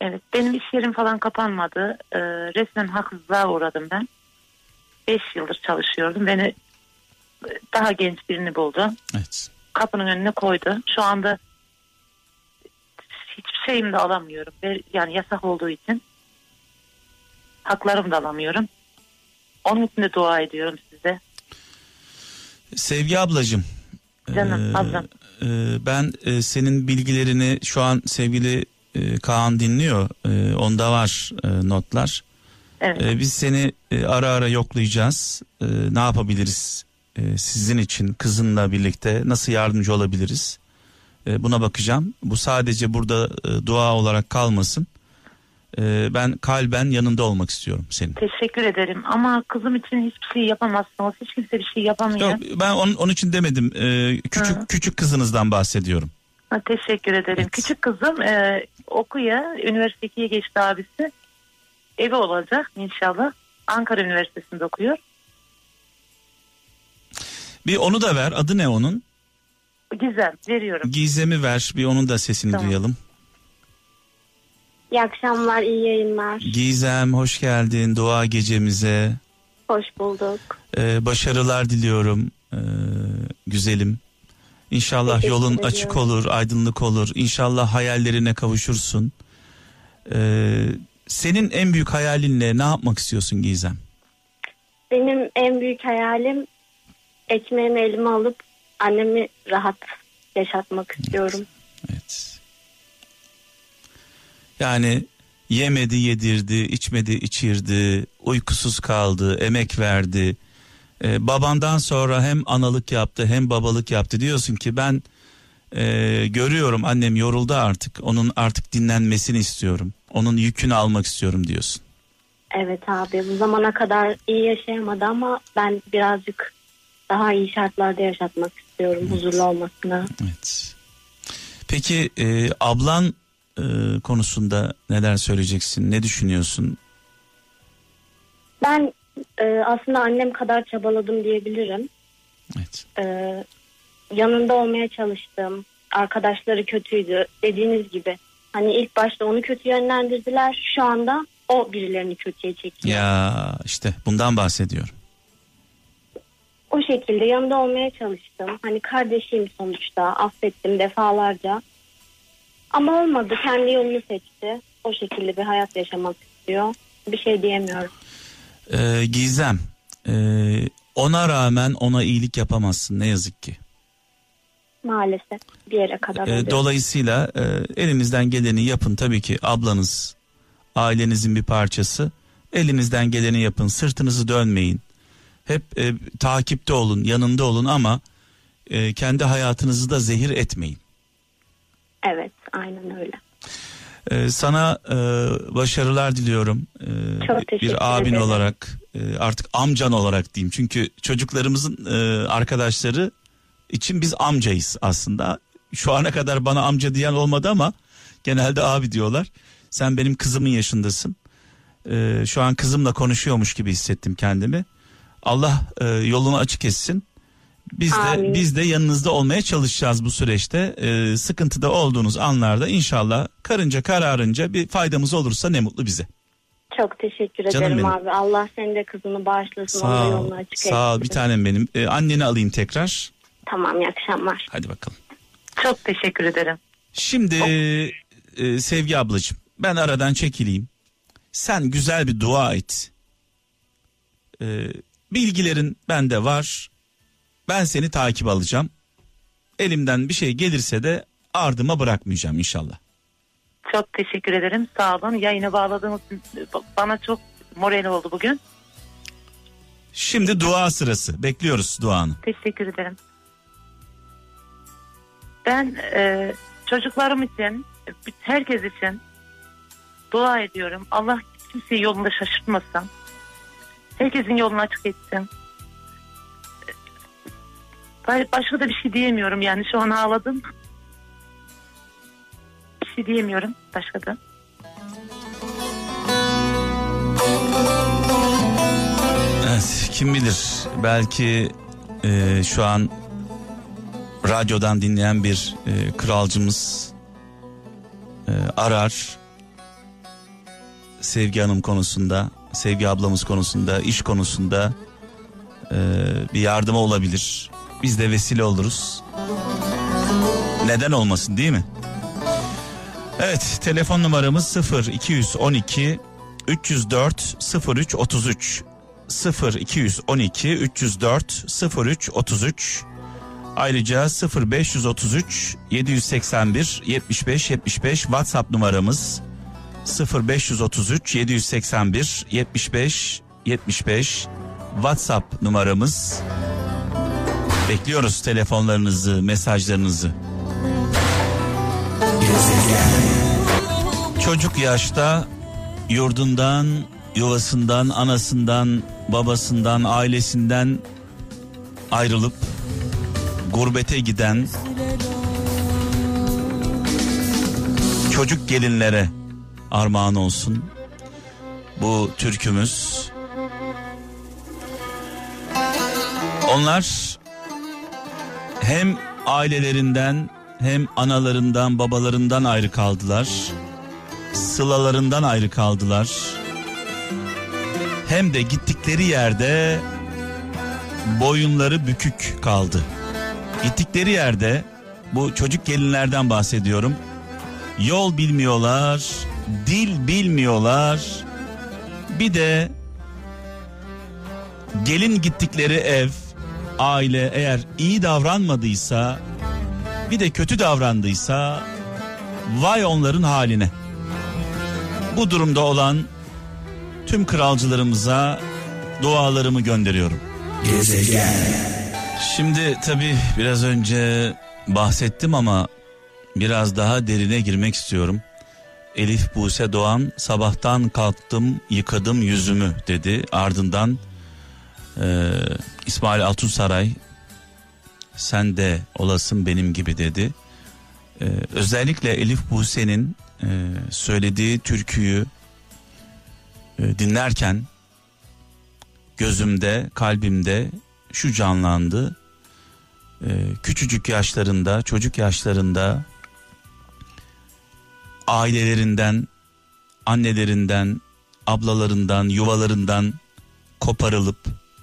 Speaker 4: Evet benim iş yerim falan kapanmadı. Ee, resmen haksızlığa uğradım ben. 5 yıldır çalışıyordum. Beni e, daha genç birini buldu.
Speaker 1: Evet.
Speaker 4: Kapının önüne koydu. Şu anda şeyimi de alamıyorum. Yani yasak olduğu için haklarımı da alamıyorum. Onun için de dua ediyorum size.
Speaker 1: Sevgi ablacığım.
Speaker 4: Canım,
Speaker 1: e,
Speaker 4: ablam.
Speaker 1: e, ben e, senin bilgilerini şu an sevgili e, Kaan dinliyor. E, onda var e, notlar.
Speaker 4: Evet.
Speaker 1: E, biz seni e, ara ara yoklayacağız. E, ne yapabiliriz e, sizin için kızınla birlikte nasıl yardımcı olabiliriz? E, buna bakacağım. Bu sadece burada e, dua olarak kalmasın. E, ben kalben yanında olmak istiyorum senin.
Speaker 4: Teşekkür ederim ama kızım için hiçbir şey yapamazsınız. Hiç kimse bir şey yapamıyor.
Speaker 1: Yok ben onun, onun için demedim. E, küçük
Speaker 4: Hı.
Speaker 1: küçük kızınızdan bahsediyorum.
Speaker 4: Ha, teşekkür ederim.
Speaker 1: Evet.
Speaker 4: Küçük kızım e, okuya, üniversite 2'ye geçti abisi. Evi olacak inşallah. Ankara Üniversitesi'nde okuyor.
Speaker 1: Bir onu da ver. Adı ne onun?
Speaker 4: Güzel, veriyorum.
Speaker 1: Gizem'i ver. Bir onun da sesini
Speaker 4: Tamam.
Speaker 1: duyalım.
Speaker 2: İyi akşamlar, iyi yayınlar.
Speaker 1: Gizem hoş geldin dua gecemize.
Speaker 2: Hoş bulduk.
Speaker 1: Ee, başarılar diliyorum ee, güzelim. İnşallah
Speaker 2: Teşekkür
Speaker 1: yolun
Speaker 2: ediyorum.
Speaker 1: açık olur, aydınlık olur. İnşallah hayallerine kavuşursun. Ee, senin en büyük hayalin ne? Ne yapmak istiyorsun Gizem?
Speaker 2: Benim en büyük hayalim ekmeğimi elime alıp annemi rahat yaşatmak istiyorum.
Speaker 1: Evet. Yani yemedi yedirdi, içmedi içirdi, uykusuz kaldı, emek verdi. Ee, babandan sonra hem analık yaptı hem babalık yaptı. Diyorsun ki ben e, görüyorum annem yoruldu artık. Onun artık dinlenmesini istiyorum. Onun yükünü almak istiyorum diyorsun.
Speaker 2: Evet abi bu zamana kadar iyi yaşayamadı ama ben birazcık daha iyi şartlarda yaşatmak istiyorum huzurlu olmasını.
Speaker 1: Evet. Peki e, ablan e, konusunda neler söyleyeceksin? Ne düşünüyorsun?
Speaker 2: Ben e, aslında annem kadar çabaladım diyebilirim.
Speaker 1: Evet.
Speaker 2: E, yanında olmaya çalıştım. Arkadaşları kötüydü dediğiniz gibi. Hani ilk başta onu kötü yönlendirdiler. Şu anda o birilerini kötüye çekiyor.
Speaker 1: Ya işte bundan bahsediyorum.
Speaker 2: O şekilde yanında olmaya çalıştım. Hani kardeşiyim sonuçta. Affettim defalarca. Ama olmadı. Kendi yolunu seçti. O şekilde bir hayat yaşamak istiyor. Bir şey diyemiyorum.
Speaker 1: Ee, Gizem e, ona rağmen ona iyilik yapamazsın ne yazık ki.
Speaker 5: Maalesef bir yere kadar oluyor.
Speaker 1: dolayısıyla e, elinizden geleni yapın tabii ki ablanız ailenizin bir parçası. Elinizden geleni yapın sırtınızı dönmeyin. Hep e, takipte olun yanında olun ama e, kendi hayatınızı da zehir etmeyin.
Speaker 5: Evet aynen öyle.
Speaker 1: Ee, sana e, başarılar diliyorum. Ee,
Speaker 5: Çok teşekkür
Speaker 1: bir abin
Speaker 5: ederim.
Speaker 1: olarak e, artık amcan olarak diyeyim. Çünkü çocuklarımızın e, arkadaşları için biz amcayız aslında. Şu ana kadar bana amca diyen olmadı ama genelde abi diyorlar. Sen benim kızımın yaşındasın. Ee, şu an kızımla konuşuyormuş gibi hissettim kendimi. Allah e, yolunu açık etsin. Biz de
Speaker 5: Amin.
Speaker 1: biz de yanınızda olmaya çalışacağız bu süreçte. Ee, sıkıntıda olduğunuz anlarda inşallah karınca kararınca bir faydamız olursa ne mutlu bize.
Speaker 5: Çok teşekkür
Speaker 1: Canım
Speaker 5: ederim
Speaker 1: benim.
Speaker 5: abi. Allah senin de kızını bağışlasın.
Speaker 1: Sağ ol.
Speaker 5: yolunu açık
Speaker 1: Sağ ol bir tanem benim. Ee, anneni alayım tekrar.
Speaker 5: Tamam iyi akşamlar.
Speaker 1: Hadi bakalım.
Speaker 4: Çok teşekkür ederim.
Speaker 1: Şimdi e, Sevgi ablacığım ben aradan çekileyim. Sen güzel bir dua et. Ee, bilgilerin bende var. Ben seni takip alacağım. Elimden bir şey gelirse de ardıma bırakmayacağım inşallah.
Speaker 4: Çok teşekkür ederim. Sağ olun. Yayına bağladığınız bana çok moral oldu bugün.
Speaker 1: Şimdi dua sırası. Bekliyoruz duanı.
Speaker 4: Teşekkür ederim. Ben e, çocuklarım için, herkes için dua ediyorum. Allah kimseyi yolunda şaşırtmasın. Herkesin yolunu açık etsin. Ba- Başka da bir şey diyemiyorum yani şu an ağladım. Bir şey diyemiyorum başka da.
Speaker 1: Evet kim bilir belki e, şu an radyodan dinleyen bir e, kralcımız e, arar Sevgi Hanım konusunda Sevgi ablamız konusunda iş konusunda e, bir yardıma olabilir. Biz de vesile oluruz. Neden olmasın değil mi? Evet telefon numaramız 0 212 304 03 33 0 212 304 03 33 Ayrıca 0 533 781 75 75 WhatsApp numaramız 0 533 781 75 75 WhatsApp numaramız Bekliyoruz telefonlarınızı, mesajlarınızı. Çocuk yaşta yurdundan, yuvasından, anasından, babasından, ailesinden ayrılıp gurbete giden çocuk gelinlere armağan olsun. Bu türkümüz. Onlar hem ailelerinden hem analarından babalarından ayrı kaldılar. Sılalarından ayrı kaldılar. Hem de gittikleri yerde boyunları bükük kaldı. Gittikleri yerde bu çocuk gelinlerden bahsediyorum. Yol bilmiyorlar, dil bilmiyorlar. Bir de gelin gittikleri ev, aile eğer iyi davranmadıysa, bir de kötü davrandıysa vay onların haline. Bu durumda olan tüm kralcılarımıza dualarımı gönderiyorum. Şimdi tabii biraz önce bahsettim ama biraz daha derine girmek istiyorum. Elif Buse Doğan sabahtan kalktım yıkadım yüzümü dedi. Ardından e, İsmail Altunsaray sen de olasın benim gibi dedi. E, özellikle Elif Buse'nin e, söylediği türküyü e, dinlerken gözümde kalbimde şu canlandı. Ee, küçücük yaşlarında, çocuk yaşlarında ailelerinden, annelerinden, ablalarından, yuvalarından koparılıp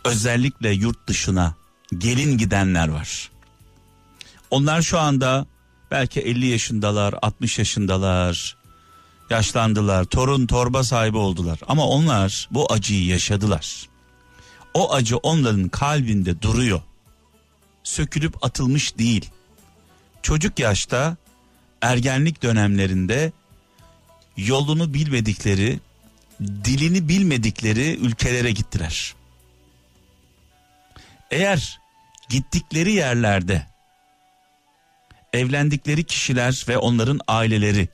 Speaker 1: özellikle yurt dışına gelin gidenler var. Onlar şu anda belki 50 yaşındalar, 60 yaşındalar. yaşlandılar, torun torba sahibi oldular. Ama onlar bu acıyı yaşadılar. O acı onların kalbinde duruyor. Sökülüp atılmış değil. Çocuk yaşta ergenlik dönemlerinde yolunu bilmedikleri, dilini bilmedikleri ülkelere gittiler. Eğer gittikleri yerlerde evlendikleri kişiler ve onların aileleri,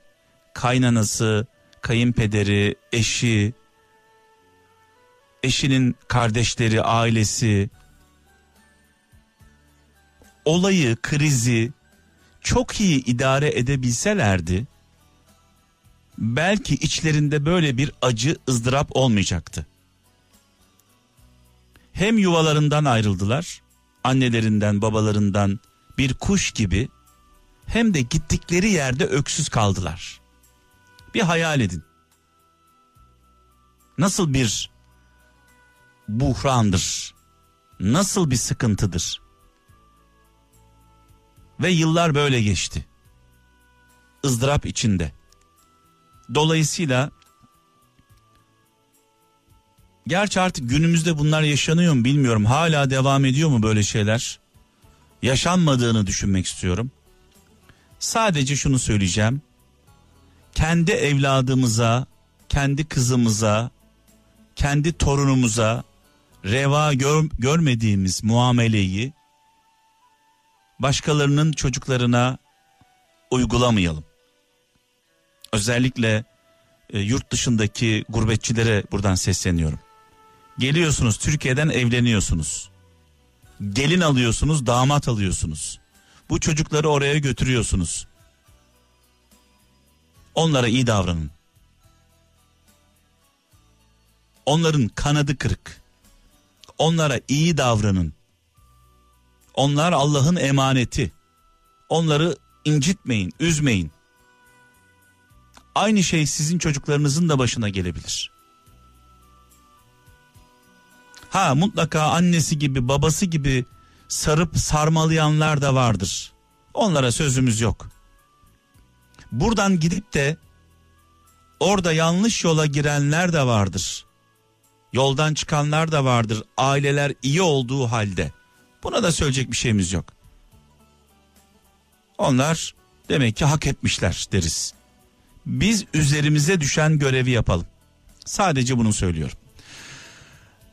Speaker 1: kaynanası, kayınpederi, eşi, eşinin kardeşleri, ailesi olayı, krizi çok iyi idare edebilselerdi belki içlerinde böyle bir acı, ızdırap olmayacaktı. Hem yuvalarından ayrıldılar, annelerinden, babalarından bir kuş gibi hem de gittikleri yerde öksüz kaldılar. Bir hayal edin. Nasıl bir buhrandır? Nasıl bir sıkıntıdır? Ve yıllar böyle geçti. ızdırap içinde. Dolayısıyla gerçi artık günümüzde bunlar yaşanıyor mu bilmiyorum. Hala devam ediyor mu böyle şeyler? Yaşanmadığını düşünmek istiyorum. Sadece şunu söyleyeceğim. Kendi evladımıza, kendi kızımıza, kendi torunumuza reva gör, görmediğimiz muameleyi başkalarının çocuklarına uygulamayalım. Özellikle e, yurt dışındaki gurbetçilere buradan sesleniyorum. Geliyorsunuz Türkiye'den evleniyorsunuz. Gelin alıyorsunuz, damat alıyorsunuz. Bu çocukları oraya götürüyorsunuz. Onlara iyi davranın. Onların kanadı kırık. Onlara iyi davranın. Onlar Allah'ın emaneti. Onları incitmeyin, üzmeyin. Aynı şey sizin çocuklarınızın da başına gelebilir. Ha mutlaka annesi gibi babası gibi sarıp sarmalayanlar da vardır. Onlara sözümüz yok. Buradan gidip de orada yanlış yola girenler de vardır. Yoldan çıkanlar da vardır. Aileler iyi olduğu halde. Buna da söyleyecek bir şeyimiz yok. Onlar demek ki hak etmişler deriz. Biz üzerimize düşen görevi yapalım. Sadece bunu söylüyorum.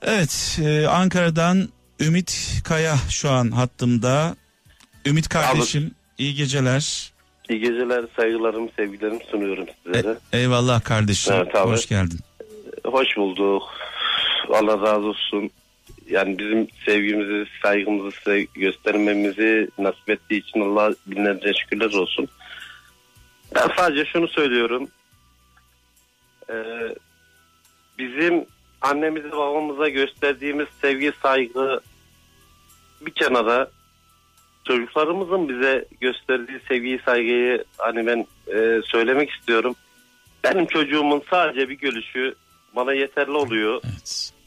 Speaker 1: Evet e, Ankara'dan Ümit Kaya şu an hattımda. Ümit kardeşim iyi geceler.
Speaker 6: İyi geceler, saygılarımı, sevgilerimi sunuyorum sizlere.
Speaker 1: E, eyvallah kardeşim.
Speaker 6: Evet, abi.
Speaker 1: Hoş geldin.
Speaker 6: Hoş bulduk. Allah razı olsun. Yani bizim sevgimizi, saygımızı size göstermemizi nasip ettiği için Allah binlerce şükürler olsun. Ben sadece şunu söylüyorum. Ee, bizim annemize babamıza gösterdiğimiz sevgi, saygı bir kenara çocuklarımızın bize gösterdiği sevgiyi, saygıyı hani ben e, söylemek istiyorum. Benim çocuğumun sadece bir gülüşü bana yeterli oluyor.
Speaker 1: Evet.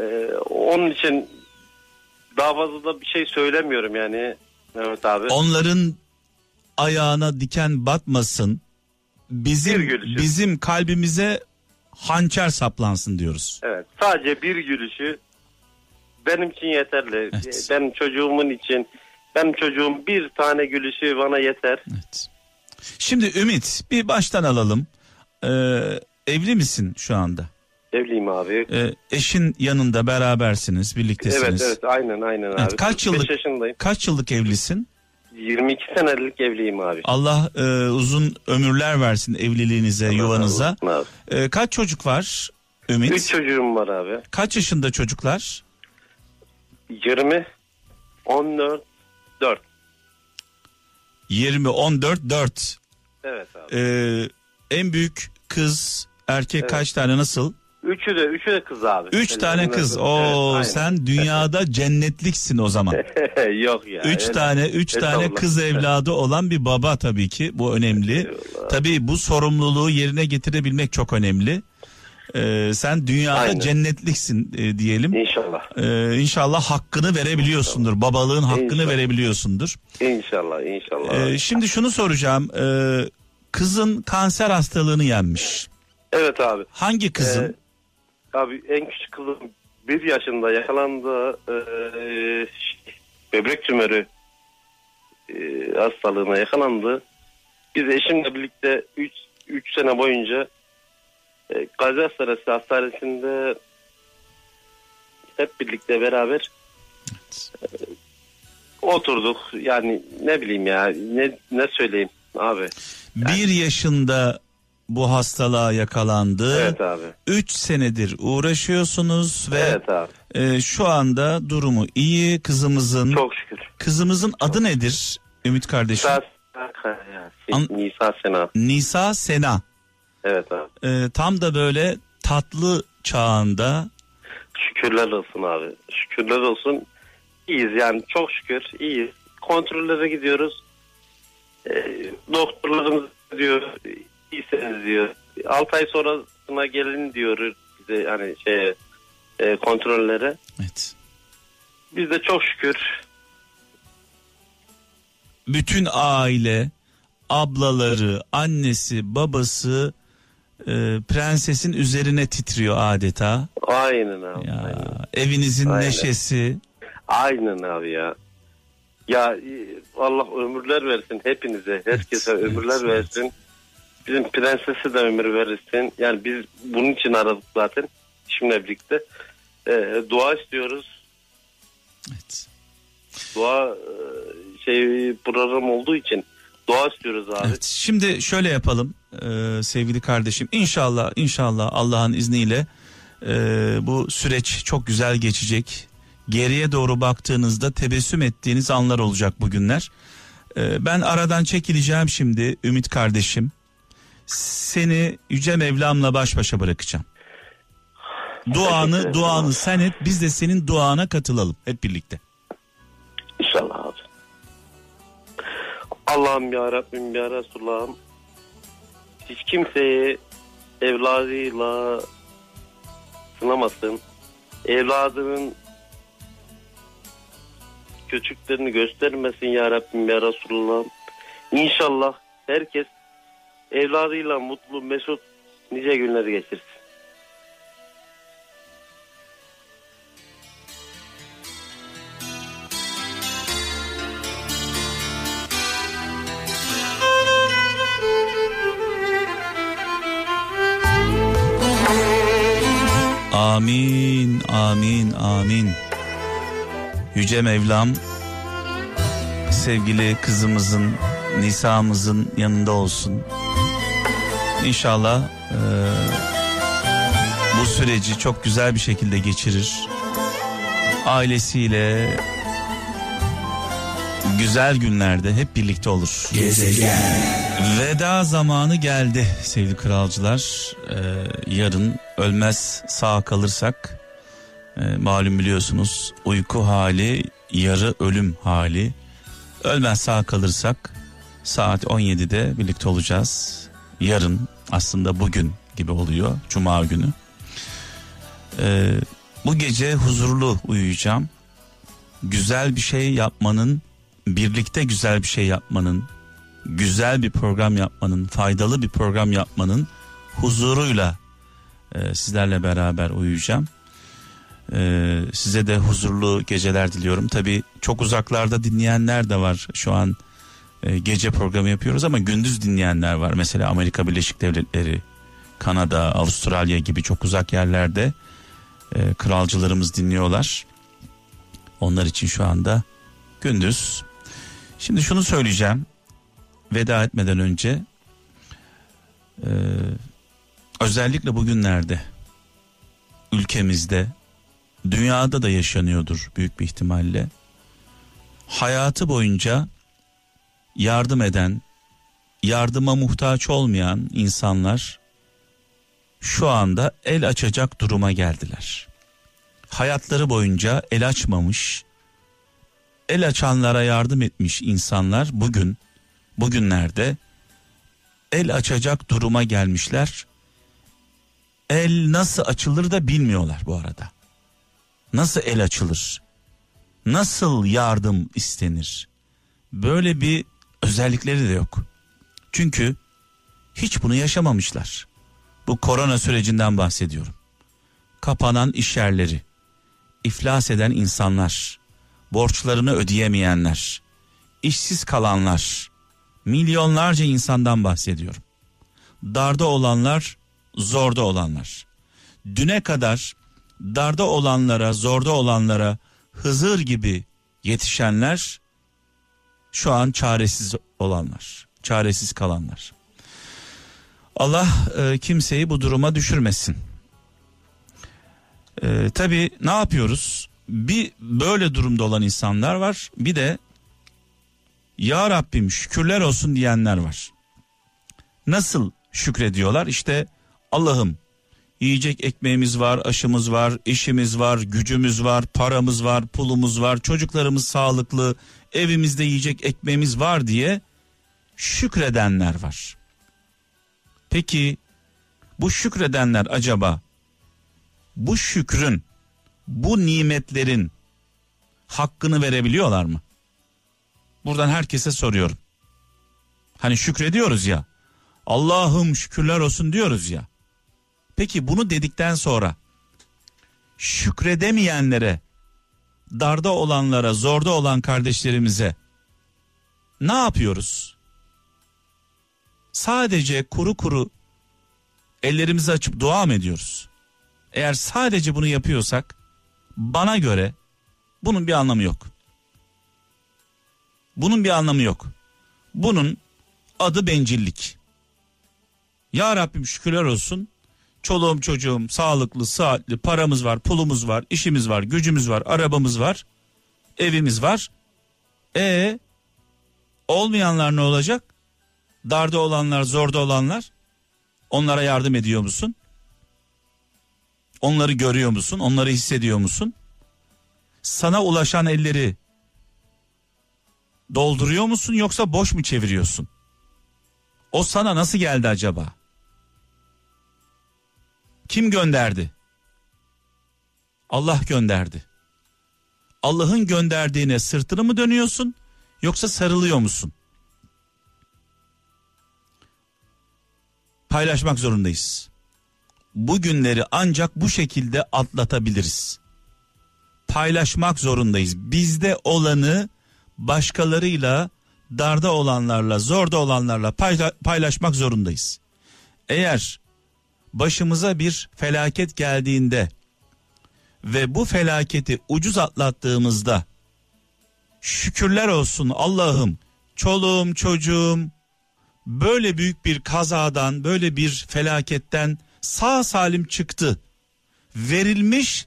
Speaker 6: Ee, onun için daha fazla da bir şey söylemiyorum yani Mehmet abi.
Speaker 1: Onların ayağına diken batmasın.
Speaker 6: Bir
Speaker 1: Bizim
Speaker 6: gülüşü.
Speaker 1: bizim kalbimize hançer saplansın diyoruz.
Speaker 6: Evet sadece bir gülüşü benim için yeterli.
Speaker 1: Evet.
Speaker 6: Benim çocuğumun için benim çocuğum bir tane gülüşü bana yeter.
Speaker 1: Evet. Şimdi Ümit bir baştan alalım. Ee, evli misin şu anda?
Speaker 6: Evliyim abi.
Speaker 1: Ee, eşin yanında berabersiniz, birliktesiniz.
Speaker 6: Evet evet aynen aynen
Speaker 1: Evet,
Speaker 6: abi.
Speaker 1: kaç
Speaker 6: 45
Speaker 1: yıllık-
Speaker 6: yaşındayım.
Speaker 1: Kaç yıllık evlisin?
Speaker 6: 22 senelik evliyim abi.
Speaker 1: Allah e, uzun ömürler versin evliliğinize, yuvanıza.
Speaker 6: Allah razı olsun abi.
Speaker 1: E, kaç çocuk var Ümit?
Speaker 6: Üç çocuğum var abi.
Speaker 1: Kaç yaşında çocuklar?
Speaker 6: 20, 14, 4.
Speaker 1: 20, 14, 4.
Speaker 6: Evet abi.
Speaker 1: E, en büyük kız, erkek
Speaker 6: Evet.
Speaker 1: kaç tane nasıl?
Speaker 6: Üçü de üçü de kız abi.
Speaker 1: Üç
Speaker 6: Benim
Speaker 1: tane kız.
Speaker 6: Evet,
Speaker 1: Oo
Speaker 6: aynen.
Speaker 1: sen dünyada cennetliksin o zaman.
Speaker 6: Yok ya.
Speaker 1: Üç
Speaker 6: öyle.
Speaker 1: tane, üç tane
Speaker 6: Estağfurullah.
Speaker 1: kız evladı olan bir baba tabii ki bu önemli. Tabii bu sorumluluğu yerine getirebilmek çok önemli. Ee, sen dünyada
Speaker 6: Aynen.
Speaker 1: cennetliksin e, diyelim.
Speaker 6: İnşallah.
Speaker 1: Ee, inşallah hakkını verebiliyorsundur. Babalığın hakkını
Speaker 6: İnşallah.
Speaker 1: verebiliyorsundur.
Speaker 6: İnşallah inşallah.
Speaker 1: Ee, şimdi şunu soracağım. Ee, Kızın kanser hastalığını yenmiş.
Speaker 6: Evet abi.
Speaker 1: Hangi kızın?
Speaker 6: Abi en küçük kızım bir yaşında yakalandı. Ee, böbrek tümörü e, hastalığına yakalandı. Biz eşimle birlikte 3 3 sene boyunca e, Gazi Hastanesi hastanesinde hep birlikte beraber e, oturduk. Yani ne bileyim ya ne ne söyleyeyim abi.
Speaker 1: Bir yaşında bu hastalığa yakalandı.
Speaker 6: Evet abi.
Speaker 1: 3 senedir uğraşıyorsunuz ve
Speaker 6: Evet abi.
Speaker 1: e, şu anda durumu iyi. Kızımızın
Speaker 6: Çok şükür.
Speaker 1: kızımızın adı nedir? Ümit kardeşim.
Speaker 6: Nisa Sena.
Speaker 1: An-
Speaker 6: Nisa Sena.
Speaker 1: Nisa Sena.
Speaker 6: Evet abi.
Speaker 1: E, tam da böyle tatlı çağında
Speaker 6: Şükürler olsun abi. Şükürler olsun. İyiyiz yani çok şükür iyiyiz. Kontrollere gidiyoruz. Ee, doktorlarımız diyor iyisiniz diyor. 6 ay sonrasına gelin diyor bize hani şey e, kontrollere.
Speaker 1: evet.
Speaker 6: Biz de çok şükür
Speaker 1: bütün aile, ablaları, annesi, babası e, prensesin üzerine titriyor adeta.
Speaker 6: aynen abi.
Speaker 1: Ya,
Speaker 6: Aynen.
Speaker 1: evinizin
Speaker 6: Aynen.
Speaker 1: neşesi.
Speaker 6: aynen abi ya. Ya e, Allah ömürler versin hepinize. Herkese
Speaker 1: Evet,
Speaker 6: ömürler
Speaker 1: evet,
Speaker 6: versin. Bizim prensese de ömür verirsin. Yani biz bunun için aradık zaten. Şimdi birlikte. Ee, dua istiyoruz.
Speaker 1: Evet.
Speaker 6: Dua e, şey program olduğu için dua istiyoruz abi.
Speaker 1: Evet. Şimdi şöyle yapalım e, sevgili kardeşim. İnşallah, inşallah Allah'ın izniyle e, bu süreç çok güzel geçecek. Geriye doğru baktığınızda tebessüm ettiğiniz anlar olacak bugünler. E, ben aradan çekileceğim şimdi Ümit kardeşim. Seni Yüce Mevlam'la baş başa bırakacağım. Duanı, duanı sen et biz de senin duana katılalım hep birlikte.
Speaker 6: İnşallah abi. Allah'ım ya Rabbim ya Resulallah'ım hiç kimseyi evladıyla sınamasın. Evladının küçüklerini göstermesin ya Rabbim ya Resulallah'ım. İnşallah herkes evladıyla mutlu mesut nice günler geçirsin.
Speaker 1: Amin, amin, amin. Yüce Mevlam sevgili kızımızın, Nisa'mızın yanında olsun. İnşallah eee, bu süreci çok güzel bir şekilde geçirir. Ailesiyle güzel günlerde hep birlikte olur. Veda zamanı geldi sevgili kralcılar. Ee, yarın ölmez sağ kalırsak e, malum biliyorsunuz uyku hali yarı ölüm hali. Ölmez sağ kalırsak saat 17'de birlikte olacağız. Yarın aslında bugün gibi oluyor cuma günü. Ee, bu gece huzurlu uyuyacağım. Güzel bir şey yapmanın, birlikte güzel bir şey yapmanın, güzel bir program yapmanın, faydalı bir program yapmanın huzuruyla e, sizlerle beraber uyuyacağım. E, size de huzurlu geceler diliyorum. Tabii çok uzaklarda dinleyenler de var şu an e, gece programı yapıyoruz ama gündüz dinleyenler var. Mesela Amerika Birleşik Devletleri, Kanada, Avustralya gibi çok uzak yerlerde e, kralcılarımız dinliyorlar. Onlar için şu anda gündüz. Şimdi şunu söyleyeceğim veda etmeden önce e, özellikle bugünlerde ülkemizde dünyada da yaşanıyordur büyük bir ihtimalle hayatı boyunca yardım eden yardıma muhtaç olmayan insanlar şu anda el açacak duruma geldiler. Hayatları boyunca el açmamış, el açanlara yardım etmiş insanlar bugün bugünlerde el açacak duruma gelmişler. El nasıl açılır da bilmiyorlar bu arada. Nasıl el açılır? Nasıl yardım istenir? Böyle bir özellikleri de yok. Çünkü hiç bunu yaşamamışlar. Bu korona sürecinden bahsediyorum. Kapanan iş yerleri, iflas eden insanlar, borçlarını ödeyemeyenler, işsiz kalanlar, milyonlarca insandan bahsediyorum. Darda olanlar, zorda olanlar. Düne kadar darda olanlara, zorda olanlara Hızır gibi yetişenler şu an çaresiz olanlar, çaresiz kalanlar. Allah e, kimseyi bu duruma düşürmesin. E, Tabi ne yapıyoruz? Bir böyle durumda olan insanlar var. Bir de ya Rabbim şükürler olsun diyenler var. Nasıl şükrediyorlar? İşte Allah'ım yiyecek ekmeğimiz var, aşımız var, işimiz var, gücümüz var, paramız var, pulumuz var, çocuklarımız sağlıklı, evimizde yiyecek ekmeğimiz var diye şükredenler var. Peki bu şükredenler acaba bu şükrün, bu nimetlerin hakkını verebiliyorlar mı? Buradan herkese soruyorum. Hani şükrediyoruz ya. Allah'ım şükürler olsun diyoruz ya. Peki bunu dedikten sonra şükredemeyenlere, darda olanlara, zorda olan kardeşlerimize ne yapıyoruz? Sadece kuru kuru ellerimizi açıp dua mı ediyoruz? Eğer sadece bunu yapıyorsak bana göre bunun bir anlamı yok. Bunun bir anlamı yok. Bunun adı bencillik. Ya Rabbim şükürler olsun. Çoluğum çocuğum sağlıklı, sıhhatli, paramız var, pulumuz var, işimiz var, gücümüz var, arabamız var, evimiz var. E olmayanlar ne olacak? Darda olanlar, zorda olanlar onlara yardım ediyor musun? Onları görüyor musun? Onları hissediyor musun? Sana ulaşan elleri dolduruyor musun yoksa boş mu çeviriyorsun? O sana nasıl geldi acaba? Kim gönderdi? Allah gönderdi. Allah'ın gönderdiğine sırtını mı dönüyorsun yoksa sarılıyor musun? Paylaşmak zorundayız. Bu günleri ancak bu şekilde atlatabiliriz. Paylaşmak zorundayız. Bizde olanı başkalarıyla darda olanlarla, zorda olanlarla payla- paylaşmak zorundayız. Eğer başımıza bir felaket geldiğinde ve bu felaketi ucuz atlattığımızda şükürler olsun Allah'ım çoluğum çocuğum böyle büyük bir kazadan böyle bir felaketten sağ salim çıktı verilmiş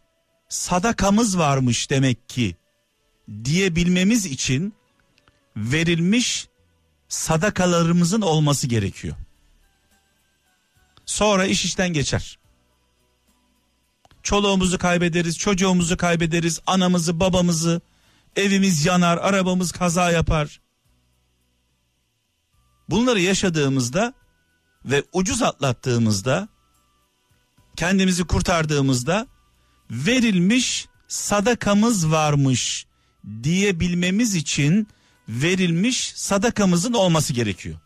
Speaker 1: sadakamız varmış demek ki diyebilmemiz için verilmiş sadakalarımızın olması gerekiyor. Sonra iş işten geçer. Çoluğumuzu kaybederiz, çocuğumuzu kaybederiz, anamızı, babamızı, evimiz yanar, arabamız kaza yapar. Bunları yaşadığımızda ve ucuz atlattığımızda, kendimizi kurtardığımızda verilmiş sadakamız varmış diyebilmemiz için verilmiş sadakamızın olması gerekiyor.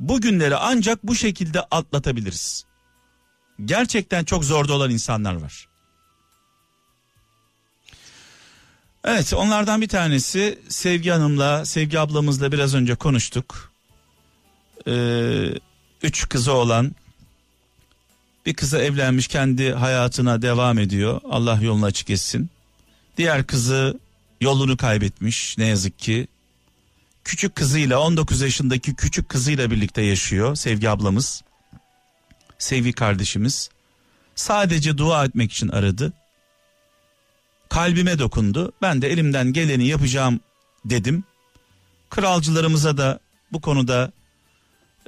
Speaker 1: Bu günleri ancak bu şekilde atlatabiliriz. Gerçekten çok zorda olan insanlar var. Evet onlardan bir tanesi Sevgi Hanım'la Sevgi ablamızla biraz önce konuştuk. Ee, üç kızı olan bir kıza evlenmiş kendi hayatına devam ediyor. Allah yolunu açık etsin. Diğer kızı yolunu kaybetmiş ne yazık ki. Küçük kızıyla 19 yaşındaki küçük kızıyla birlikte yaşıyor Sevgi ablamız. Sevgi kardeşimiz. Sadece dua etmek için aradı. Kalbime dokundu. Ben de elimden geleni yapacağım dedim. Kralcılarımıza da bu konuda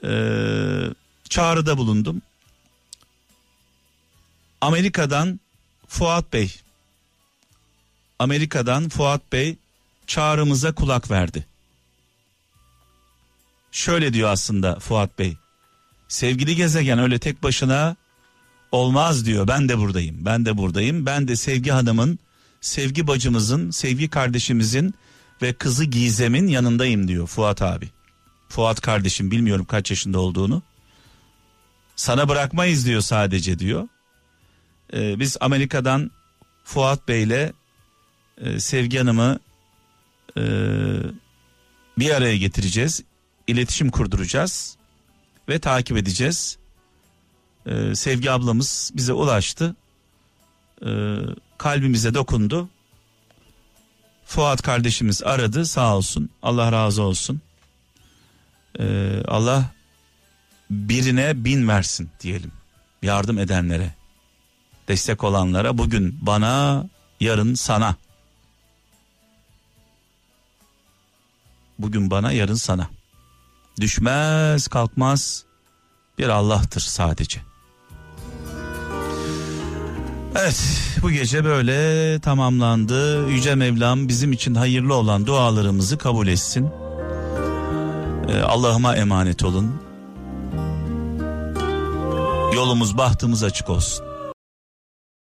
Speaker 1: e, çağrıda bulundum. Amerika'dan Fuat Bey Amerika'dan Fuat Bey çağrımıza kulak verdi. Şöyle diyor aslında Fuat Bey. Sevgili gezegen öyle tek başına olmaz diyor. Ben de buradayım. Ben de buradayım. Ben de Sevgi Hanım'ın, Sevgi bacımızın, Sevgi kardeşimizin ve kızı Gizem'in yanındayım diyor Fuat abi. Fuat kardeşim bilmiyorum kaç yaşında olduğunu. Sana bırakmayız diyor sadece diyor. Ee, biz Amerika'dan Fuat Bey'le e, Sevgi Hanım'ı e, bir araya getireceğiz. İletişim kurduracağız ve takip edeceğiz. Ee, Sevgi ablamız bize ulaştı. Ee, kalbimize dokundu. Fuat kardeşimiz aradı sağ olsun. Allah razı olsun. Ee, Allah birine bin versin diyelim. Yardım edenlere, destek olanlara bugün bana, yarın sana. Bugün bana, yarın sana. Düşmez, kalkmaz bir Allah'tır sadece. Evet bu gece böyle tamamlandı. Yüce Mevlam bizim için hayırlı olan dualarımızı kabul etsin. Ee, Allah'ıma emanet olun. Yolumuz bahtımız açık olsun.